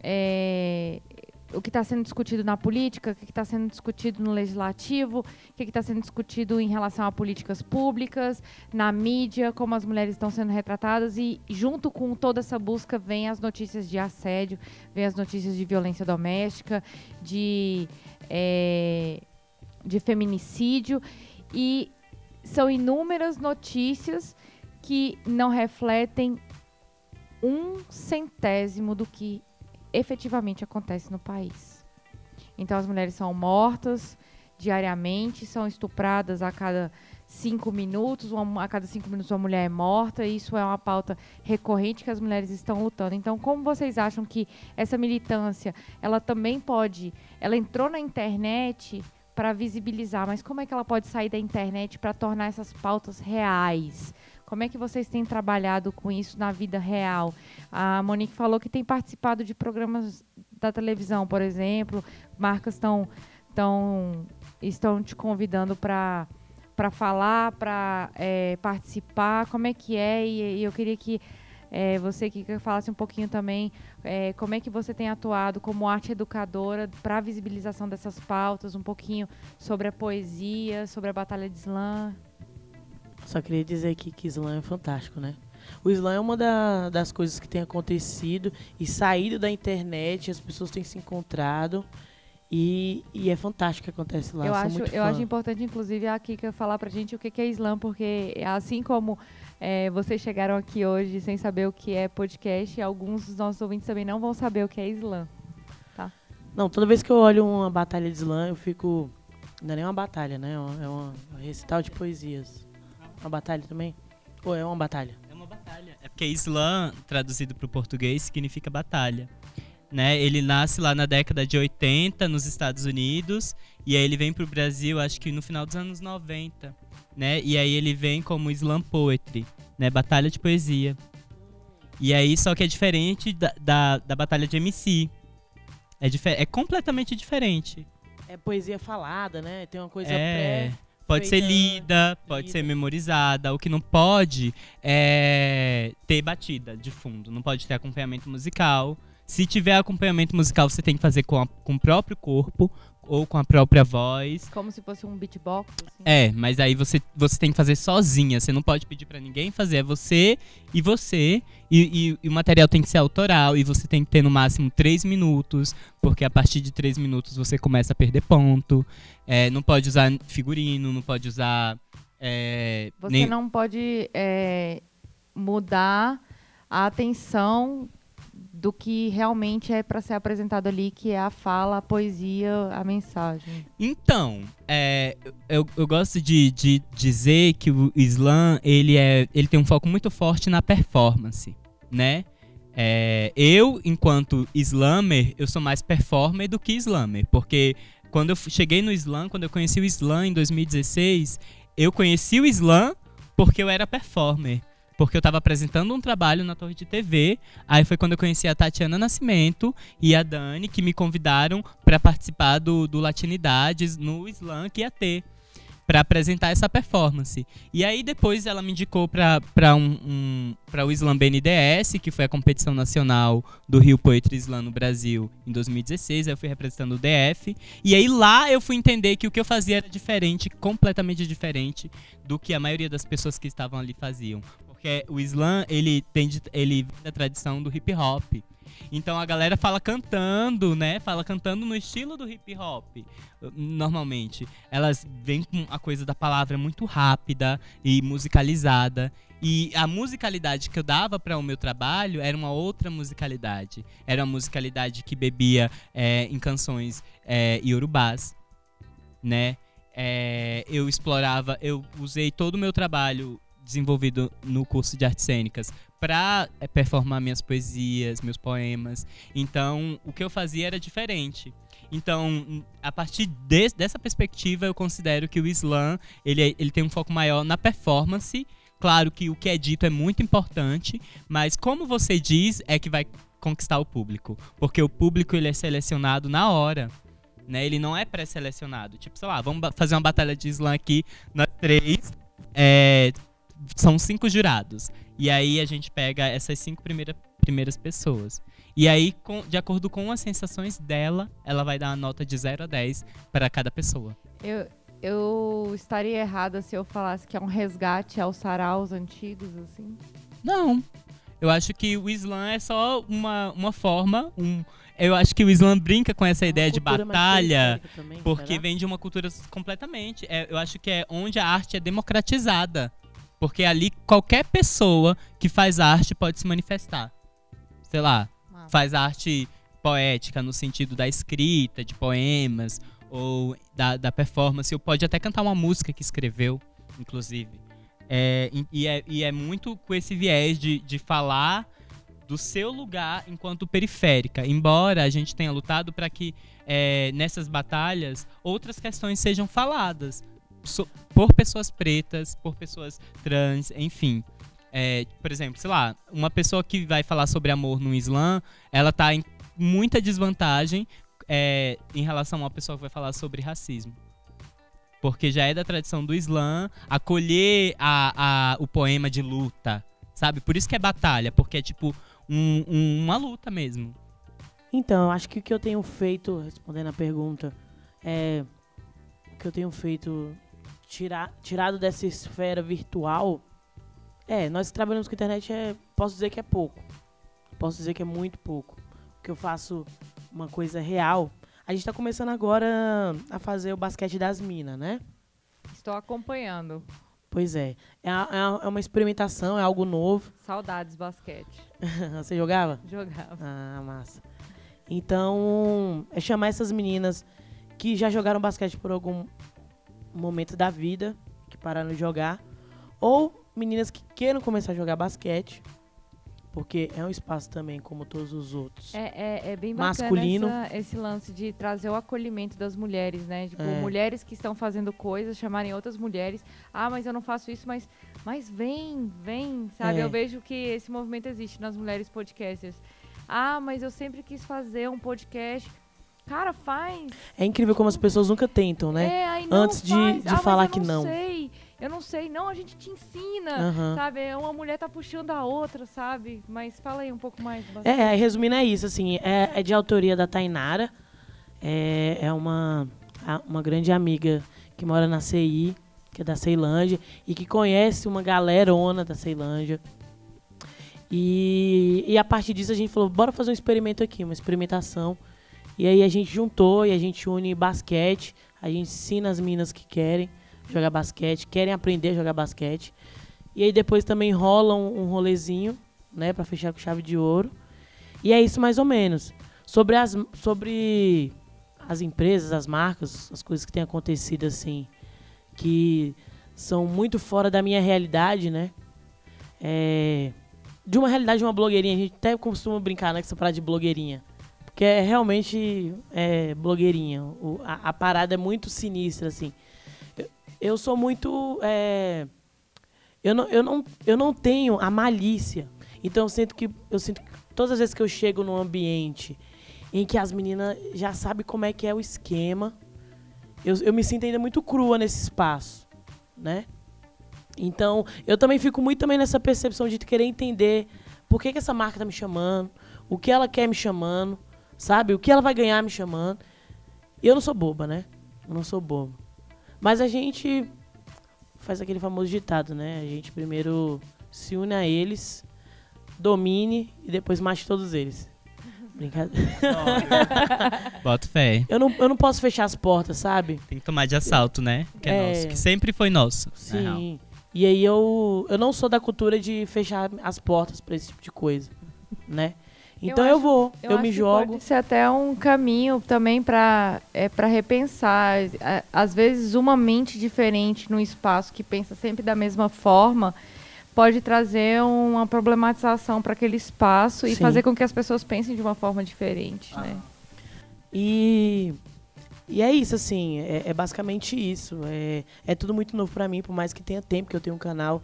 é, o que está sendo discutido na política, o que está sendo discutido no legislativo, o que está sendo discutido em relação a políticas públicas, na mídia, como as mulheres estão sendo retratadas e junto com toda essa busca vem as notícias de assédio, vem as notícias de violência doméstica, de, é, de feminicídio e são inúmeras notícias que não refletem um centésimo do que efetivamente acontece no país. Então as mulheres são mortas diariamente, são estupradas a cada cinco minutos, uma, a cada cinco minutos uma mulher é morta, e isso é uma pauta recorrente que as mulheres estão lutando. Então, como vocês acham que essa militância, ela também pode, ela entrou na internet para visibilizar, mas como é que ela pode sair da internet para tornar essas pautas reais? Como é que vocês têm trabalhado com isso na vida real? A Monique falou que tem participado de programas da televisão, por exemplo. Marcas estão tão, estão te convidando para para falar, para é, participar. Como é que é? E, e eu queria que é, você que falasse um pouquinho também é, como é que você tem atuado como arte educadora para a visibilização dessas pautas, um pouquinho sobre a poesia, sobre a Batalha de Slam. Só queria dizer aqui que slam é fantástico, né? O slam é uma da, das coisas que tem acontecido e saído da internet, as pessoas têm se encontrado. E, e é fantástico o que acontece lá. Eu, acho, eu acho importante, inclusive, a Kika falar pra gente o que é slam, porque assim como é, vocês chegaram aqui hoje sem saber o que é podcast, alguns dos nossos ouvintes também não vão saber o que é slam. Tá? Não, toda vez que eu olho uma batalha de slam, eu fico. Não é nem uma batalha, né? É uma recital de poesias. Uma batalha também? Ou é uma batalha? É uma batalha. É porque slam, traduzido para o português, significa batalha. Né? Ele nasce lá na década de 80 nos Estados Unidos e aí ele vem para o Brasil, acho que no final dos anos 90, né? E aí ele vem como slam poetry, né? Batalha de poesia. E aí só que é diferente da, da, da batalha de MC. É, é completamente diferente. É poesia falada, né? Tem uma coisa é... pré pode ser lida, pode lida. ser memorizada. O que não pode é ter batida de fundo, não pode ter acompanhamento musical. Se tiver acompanhamento musical, você tem que fazer com, a, com o próprio corpo, ou com a própria voz. Como se fosse um beatbox? Assim. É, mas aí você, você tem que fazer sozinha. Você não pode pedir para ninguém fazer. É você e você. E, e, e, o material tem que ser autoral. E você tem que ter no máximo três minutos. Porque a partir de três minutos você começa a perder ponto. É, não pode usar figurino, não pode usar. É, você nem... não pode é, mudar a atenção do que realmente é para ser apresentado ali, que é a fala, a poesia, a mensagem. Então, é, eu, eu gosto de, de dizer que o slam ele, é, ele tem um foco muito forte na performance, né? É, eu, enquanto slammer, eu sou mais performer do que slammer, porque quando eu cheguei no slam, quando eu conheci o slam em 2016, eu conheci o slam porque eu era performer porque eu estava apresentando um trabalho na Torre de TV. Aí foi quando eu conheci a Tatiana Nascimento e a Dani, que me convidaram para participar do, do Latinidades no Slam que ia ter para apresentar essa performance. E aí depois ela me indicou para um, um o Slam BNDS, que foi a competição nacional do Rio Poetry Slam no Brasil em 2016. Aí eu fui representando o DF. E aí lá eu fui entender que o que eu fazia era diferente, completamente diferente do que a maioria das pessoas que estavam ali faziam. Porque o Slam, ele tem ele da tradição do hip hop. Então a galera fala cantando, né? Fala cantando no estilo do hip hop. Normalmente. Elas vêm com a coisa da palavra muito rápida e musicalizada. E a musicalidade que eu dava para o meu trabalho era uma outra musicalidade. Era uma musicalidade que bebia é, em canções é, iorubás, né? É, eu explorava, eu usei todo o meu trabalho desenvolvido no curso de artes cênicas para é, performar minhas poesias, meus poemas. Então, o que eu fazia era diferente. Então, a partir de, dessa perspectiva, eu considero que o slam ele, é, ele tem um foco maior na performance. Claro que o que é dito é muito importante, mas como você diz é que vai conquistar o público, porque o público ele é selecionado na hora. Né? Ele não é pré-selecionado. Tipo, sei lá, vamos fazer uma batalha de slam aqui, nós três. É, são cinco jurados. E aí a gente pega essas cinco primeira, primeiras pessoas. E aí, com, de acordo com as sensações dela, ela vai dar uma nota de 0 a 10 para cada pessoa. Eu, eu estaria errada se eu falasse que é um resgate aos saraus antigos, assim? Não. Eu acho que o Slam é só uma, uma forma, um, eu acho que o Islam brinca com essa ideia de batalha, também, porque será? vem de uma cultura completamente. É, eu acho que é onde a arte é democratizada. Porque ali qualquer pessoa que faz arte pode se manifestar. sei lá, faz arte poética no sentido da escrita, de poemas, ou da, da performance, ou pode até cantar uma música que escreveu, inclusive. É, e- é, e é muito com esse viés de, de falar do seu lugar enquanto periférica, embora a gente tenha lutado para que é, nessas batalhas outras questões sejam faladas por pessoas pretas, por pessoas trans, enfim. É, por exemplo, sei lá, uma pessoa que vai falar sobre amor no Islã, ela tá em muita desvantagem é, em relação a uma pessoa que vai falar sobre racismo. Porque já é da tradição do Islã acolher a, a- o poema de luta, sabe? Por isso que é batalha, porque é tipo um- um- uma luta mesmo. Então, eu acho que o que eu tenho feito, respondendo a pergunta, é. O que eu tenho feito, tirar, tirado dessa esfera virtual. É, nós que trabalhamos com internet, é, posso dizer que é pouco. Posso dizer que é muito pouco. O que eu faço uma coisa real. A gente tá começando agora a fazer o basquete das minas, né? Estou acompanhando. Pois é. É, é é uma experimentação, é algo novo. Saudades basquete. Você jogava? Jogava. Ah, massa. Então, é chamar essas meninas que já jogaram basquete por algum momento da vida, que pararam de jogar, ou meninas que queiram começar a jogar basquete, porque é um espaço também, como todos os outros. É, é, é bem bacana Masculino. essa- esse lance de trazer o acolhimento das mulheres, né? Tipo, É. mulheres que estão fazendo coisas, chamarem outras mulheres. Ah, mas eu não faço isso, mas, mas vem, vem, sabe? É. Eu vejo que esse movimento existe nas mulheres podcasters. Ah, mas eu sempre quis fazer um podcast. Cara, faz. É incrível como as pessoas nunca tentam, né? É, aí não Antes de- faz. de ah, falar eu que não. sei. Eu não sei. Não, a gente te ensina. Aham. Sabe? É Uma mulher tá puxando a outra, sabe? Mas fala aí um pouco mais. do É, resumindo é isso, assim, é, é de autoria da Tainara, é, é uma, uma grande amiga que mora na CI, que é da Ceilândia, e que conhece uma galerona da Ceilândia. E, e a partir disso a gente falou, bora fazer um experimento aqui, uma experimentação. E aí a gente juntou e a gente une basquete, a gente ensina as meninas que querem jogar basquete, querem aprender a jogar basquete. E aí depois também rola um, um rolezinho, né, para fechar com chave de ouro. E é isso mais ou menos. Sobre as, sobre as empresas, as marcas, as coisas que têm acontecido assim, que são muito fora da minha realidade, né? É, de uma realidade de uma blogueirinha. A gente até costuma brincar, né, com essa parada de blogueirinha. Porque é realmente é, blogueirinha. O- a, a parada é muito sinistra, assim. Eu, eu sou muito. é, eu, não, eu, não, eu não tenho a malícia. Então eu sinto que. Eu sinto que todas as vezes que eu chego num ambiente em que as meninas já sabem como é que é o esquema, eu, eu me sinto ainda muito crua nesse espaço, né? Então, eu também fico muito também nessa percepção de querer entender por que, que essa marca tá me chamando, o que ela quer me chamando, sabe? O que ela vai ganhar me chamando. E eu não sou boba, né? Eu não sou boba. Mas a gente faz aquele famoso ditado, né? A gente primeiro se une a eles, domine e depois mate todos eles. Brincadeira. Bota fé. Eu não, eu não posso fechar as portas, sabe? Tem que tomar de assalto, né? Que é, É. nosso. Que sempre foi nosso. Sim. E aí eu, eu não sou da cultura de fechar as portas pra esse tipo de coisa, né? Então eu, acho- vou, eu, acho me jogo. Pode ser até um caminho também para é, para repensar. É, Às vezes, uma mente diferente num espaço que pensa sempre da mesma forma pode trazer uma problematização para aquele espaço e Sim. fazer com que as pessoas pensem de uma forma diferente, né? E, e é isso, assim, é, é basicamente isso. É, é tudo muito novo pra mim, por mais que tenha tempo que eu tenho um canal.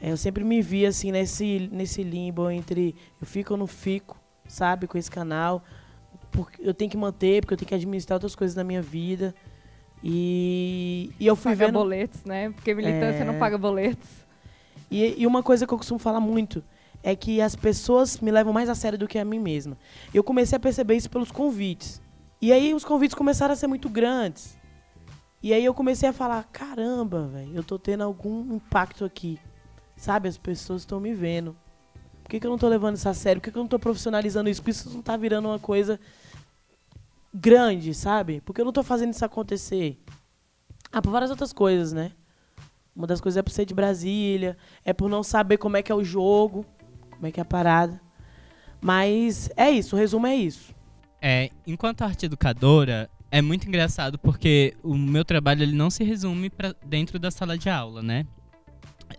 É, eu sempre me vi, assim, nesse, nesse limbo entre eu fico ou não fico, sabe, com esse canal. Porque eu tenho que manter, porque eu tenho que administrar outras coisas na minha vida. E, e eu fui Paga vendo... boletos, né? Porque militância É. não paga boletos. E, e uma coisa que eu costumo falar muito é que as pessoas me levam mais a sério do que a mim mesma. Eu comecei a perceber isso pelos convites. E aí os convites começaram a ser muito grandes. E aí eu comecei a falar, caramba, velho, eu tô tendo algum impacto aqui. Sabe, as pessoas estão me vendo. Por que, que eu não tô levando isso a sério? Por que, que eu não tô profissionalizando isso? Por que isso não tá virando uma coisa grande, sabe? Por que eu não tô fazendo isso acontecer? Ah, por várias outras coisas, né? Uma das coisas é por ser de Brasília, é por não saber como é que é o jogo, como é que é a parada. Mas é isso, o resumo é isso. É, enquanto arte educadora, é muito engraçado porque o meu trabalho ele não se resume para dentro da sala de aula, né?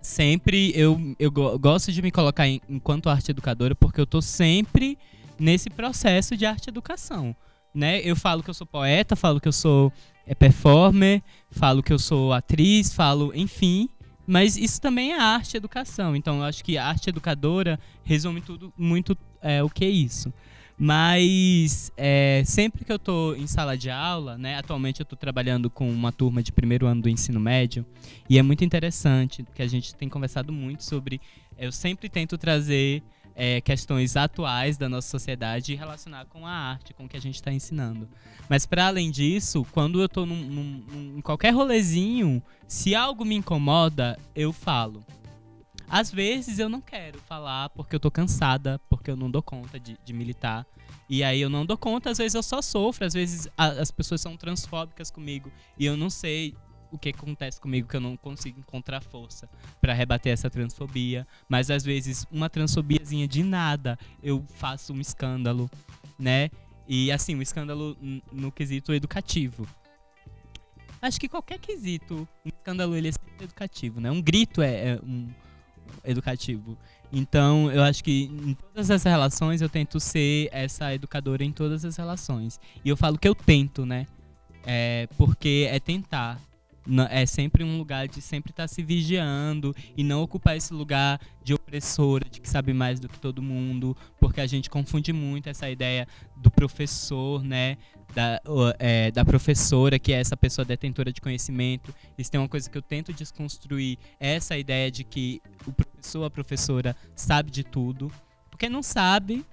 Sempre eu, eu gosto de me colocar em, enquanto arte educadora porque eu tô sempre nesse processo de arte educação, né? Eu falo que eu sou poeta, falo que eu sou é, performer, falo que eu sou atriz, falo, enfim, mas isso também é arte educação. Então eu acho que arte educadora resume tudo muito é, o que é isso. Mas é, sempre que eu estou em sala de aula, né, atualmente eu estou trabalhando com uma turma de primeiro ano do ensino médio, e é muito interessante que a gente tem conversado muito sobre. Eu sempre tento trazer é, questões atuais da nossa sociedade e relacionar com a arte, com o que a gente está ensinando. Mas para além disso, quando eu estou em qualquer rolezinho, se algo me incomoda, eu falo. Às vezes eu não quero falar porque eu tô cansada, porque eu não dou conta de, de militar. E aí eu não dou conta, às vezes eu só sofro, às vezes a, as pessoas são transfóbicas comigo e eu não sei o que acontece comigo que eu não consigo encontrar força para rebater essa transfobia, mas às vezes uma transfobiazinha de nada eu faço um escândalo, né? E assim, um escândalo no quesito educativo. Acho que qualquer quesito, um escândalo ele é educativo, né? Um grito é, é um educativo. Então, eu acho que em todas as relações eu tento ser essa educadora em todas as relações. E eu falo que eu tento, né? É, porque é tentar. É sempre um lugar de sempre estar tá se vigiando e não ocupar esse lugar de opressora, de que sabe mais do que todo mundo, porque a gente confunde muito essa ideia do professor, né? Da, é, da professora, que é essa pessoa detentora de conhecimento. Isso tem uma coisa que eu tento desconstruir, essa ideia de que o professor, a professora, sabe de tudo. Porque não sabe,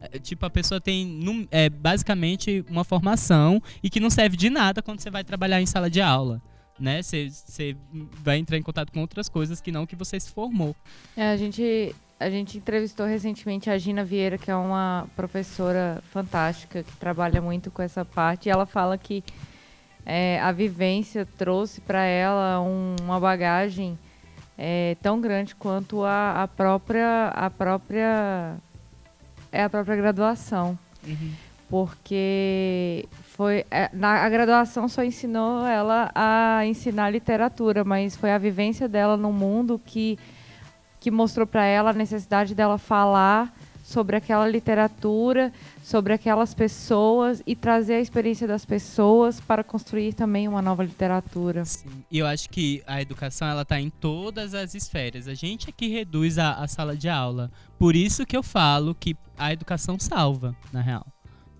é, tipo, a pessoa tem é, basicamente uma formação e que não serve de nada quando você vai trabalhar em sala de aula né? Você vai entrar em contato com outras coisas que não que você se formou. É, a gente a gente entrevistou recentemente a Gina Vieira, que é uma professora fantástica que trabalha muito com essa parte, e ela fala que é, a vivência trouxe para ela um, uma bagagem é, tão grande quanto a, a própria a própria é a própria graduação. Uhum. Porque foi é, na a graduação só ensinou ela a ensinar literatura, mas foi a vivência dela no mundo que que mostrou para ela a necessidade dela falar sobre aquela literatura, sobre aquelas pessoas e trazer a experiência das pessoas para construir também uma nova literatura. Sim. E eu acho que a educação ela está em todas as esferas. A gente é que reduz a, a sala de aula. Por isso que eu falo que a educação salva, na real.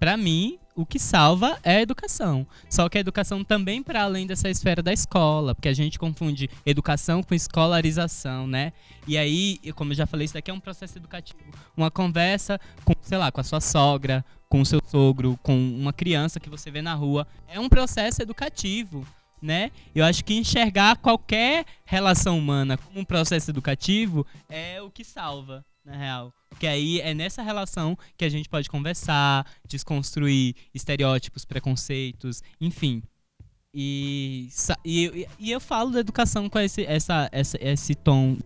Para mim, o que salva é a educação. Só que a educação também para além dessa esfera da escola, porque a gente confunde educação com escolarização, né? E aí, como eu já falei, isso daqui é um processo educativo. Uma conversa com, sei lá, com a sua sogra, com o seu sogro, com uma criança que você vê na rua, é um processo educativo. Né? Eu acho que enxergar qualquer relação humana como um processo educativo é o que salva, na real. Porque aí é nessa relação que a gente pode conversar, desconstruir estereótipos, preconceitos, enfim. E, e, e eu falo da educação com esse, essa, essa, esse tom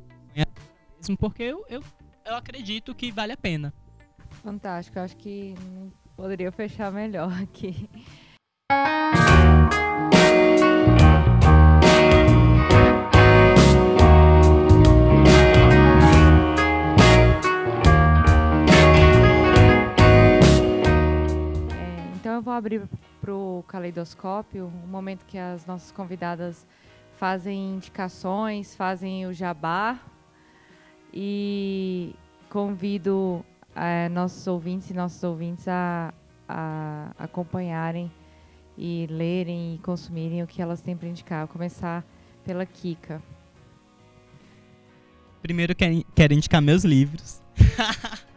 mesmo porque eu, eu, eu acredito que vale a pena. Fantástico, acho que poderia fechar melhor aqui. Eu vou abrir para o caleidoscópio, um momento que as nossas convidadas fazem indicações, fazem o jabá e convido é, nossos ouvintes e nossos ouvintes a, a acompanharem e lerem e consumirem o que elas têm para indicar. Vou começar pela Kika. Primeiro quero indicar meus livros.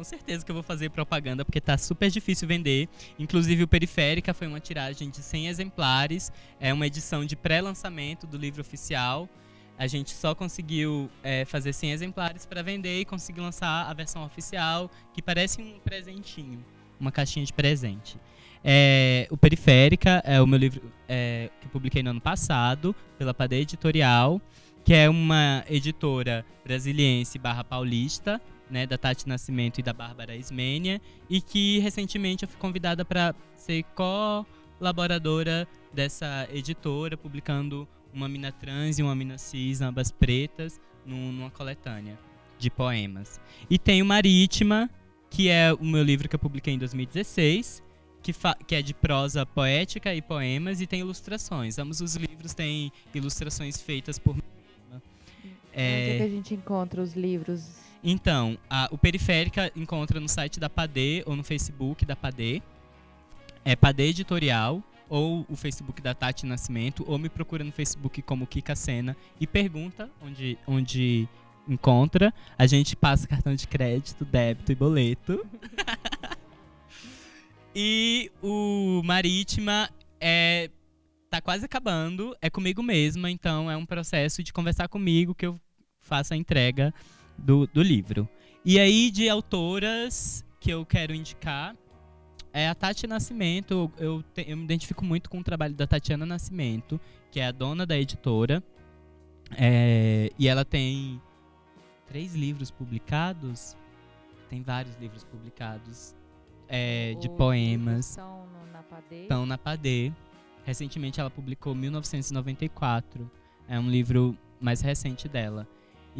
Com certeza que eu vou fazer propaganda, porque tá super difícil vender. Inclusive, o Periférica foi uma tiragem de 100 exemplares. É uma edição de pré-lançamento do livro oficial. A gente só conseguiu é, fazer 100 exemplares para vender e conseguir lançar a versão oficial, que parece um presentinho, uma caixinha de presente. É, o Periférica é o meu livro é, que publiquei no ano passado, pela Padê Editorial, que é uma editora brasiliense barra paulista, né, da Tati Nascimento e da Bárbara Ismênia, e que recentemente eu fui convidada para ser colaboradora dessa editora, publicando uma mina trans e uma mina cis, ambas pretas, numa coletânea de poemas. E tem o Marítima, que é o meu livro que eu publiquei em 2016, que, que, é de prosa poética e poemas e tem ilustrações. Ambos os livros têm ilustrações feitas por é... Onde é que a gente encontra os livros? Então, a, o Periférica encontra no site da Padê ou no Facebook da Padê. É Padê Editorial ou o Facebook da Tati Nascimento, ou me procura no Facebook como Kika Sena e pergunta onde, onde encontra. A gente passa cartão de crédito, débito e boleto. e o Marítima é tá quase acabando, é comigo mesma, então é um processo de conversar comigo que eu faço a entrega do, do livro. E aí, de autoras que eu quero indicar, é a Tati Nascimento. Eu, te, eu me identifico muito com o trabalho da Tatiana Nascimento, que é a dona da editora. É, e ela tem três livros publicados. Tem vários livros publicados é, de poemas. Estão na Padê. Estão na Padê. Recentemente ela publicou 1994. É um livro mais recente dela.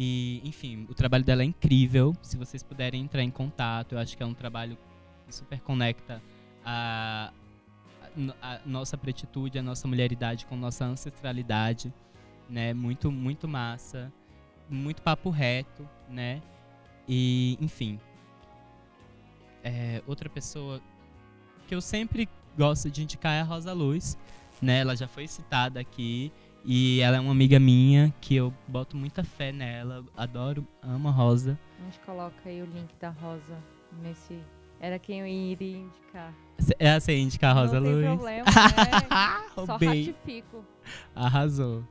E, enfim, o trabalho dela é incrível. Se vocês puderem entrar em contato, eu acho que é um trabalho que super conecta a, a, nossa pretitude, a nossa mulheridade com nossa ancestralidade, né? Muito, muito massa. Muito papo reto, né? E, enfim. É, outra pessoa que eu sempre gosto de indicar é a Rosa Luz, né? Ela já foi citada aqui e ela é uma amiga minha que eu boto muita fé nela, adoro, amo a Rosa. A gente coloca aí o link da Rosa nesse era quem eu iria indicar. É assim, indicar a Rosa Não Luz. Não tem problema, né? Só ratifico. Arrasou.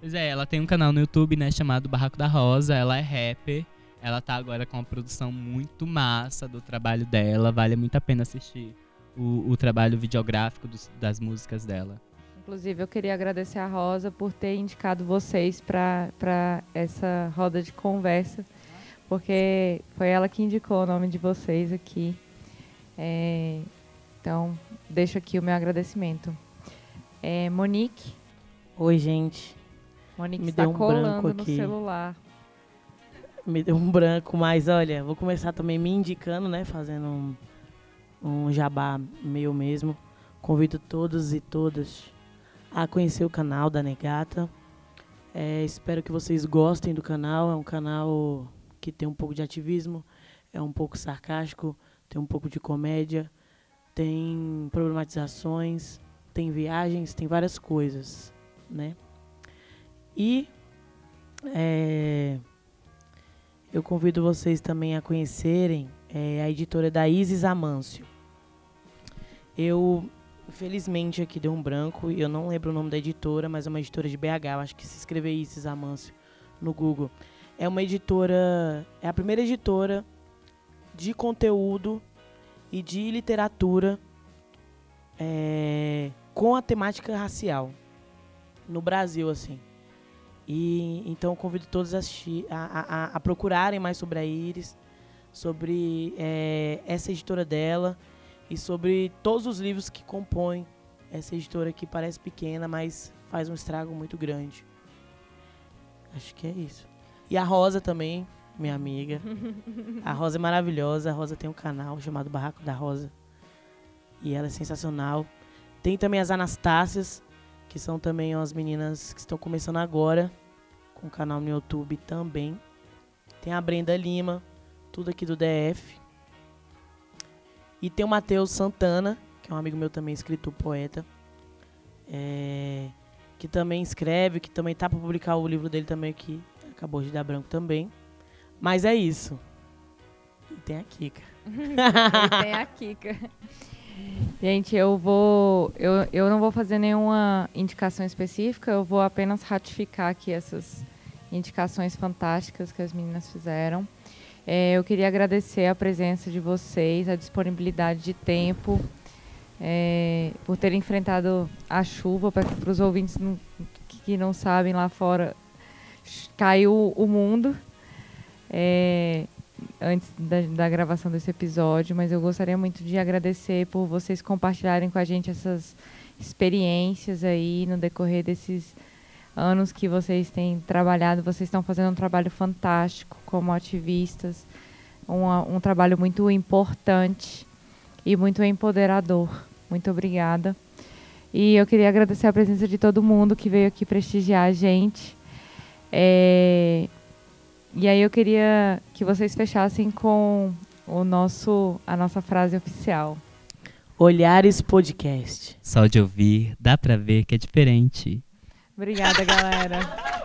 Pois é, ela tem um canal no YouTube, né, chamado Barraco da Rosa. Ela é rapper. Ela tá agora com uma produção muito massa do trabalho dela. Vale muito a pena assistir o, o trabalho videográfico dos, das músicas dela. Inclusive, eu queria agradecer a Rosa por ter indicado vocês para essa roda de conversa, porque foi ela que indicou o nome de vocês aqui. É, então, deixo aqui o meu agradecimento. É, Monique. Oi, gente. Monique Me está um colando no aqui. celular. Me deu um branco, mas olha, vou começar também me indicando, né? Fazendo um, um jabá meu mesmo. Convido todos e todas a conhecer o canal da Negata. É, espero que vocês gostem do canal. É um canal que tem um pouco de ativismo, é um pouco sarcástico, tem um pouco de comédia, tem problematizações, tem viagens, tem várias coisas, né? E é, eu convido vocês também a conhecerem é, a editora da Isis Amâncio. Eu, infelizmente, aqui deu um branco e eu não lembro o nome da editora, mas é uma editora de BH, eu acho que se escrever Isis Amâncio no Google. É uma editora, é a primeira editora de conteúdo e de literatura é, com a temática racial no Brasil, assim. E então convido todos a, a, a, a, procurarem mais sobre a Iris, sobre é, essa editora dela e sobre todos os livros que compõem essa editora que parece pequena, mas faz um estrago muito grande. Acho que é isso. E a Rosa também, minha amiga. A Rosa é maravilhosa. A Rosa tem um canal chamado Barraco da Rosa. E ela é sensacional. Tem também as Anastácias, que são também as meninas que estão começando agora com o canal no YouTube também. Tem a Brenda Lima, tudo aqui do DF. E tem o Matheus Santana, que é um amigo meu também, escritor, poeta. É, que também escreve, que também tá para publicar o livro dele também, que acabou de dar branco também. Mas é isso. E tem a Kika. e tem a Kika. Gente, eu vou. Eu, eu não vou fazer nenhuma indicação específica, eu vou apenas ratificar aqui essas indicações fantásticas que as meninas fizeram. É, eu queria agradecer a presença de vocês, a disponibilidade de tempo, é, por terem enfrentado a chuva, para os ouvintes não, que não sabem lá fora, caiu o mundo. É, antes da, da, gravação desse episódio, mas eu gostaria muito de agradecer por vocês compartilharem com a gente essas experiências aí no decorrer desses anos que vocês têm trabalhado. Vocês estão fazendo um trabalho fantástico como ativistas, um, um trabalho muito importante e muito empoderador. Muito obrigada. E eu queria agradecer a presença de todo mundo que veio aqui prestigiar a gente. É, e aí eu queria que vocês fechassem com o nosso, a nossa frase oficial. Olhares Podcast. Só de ouvir, dá pra ver que é diferente. Obrigada, galera.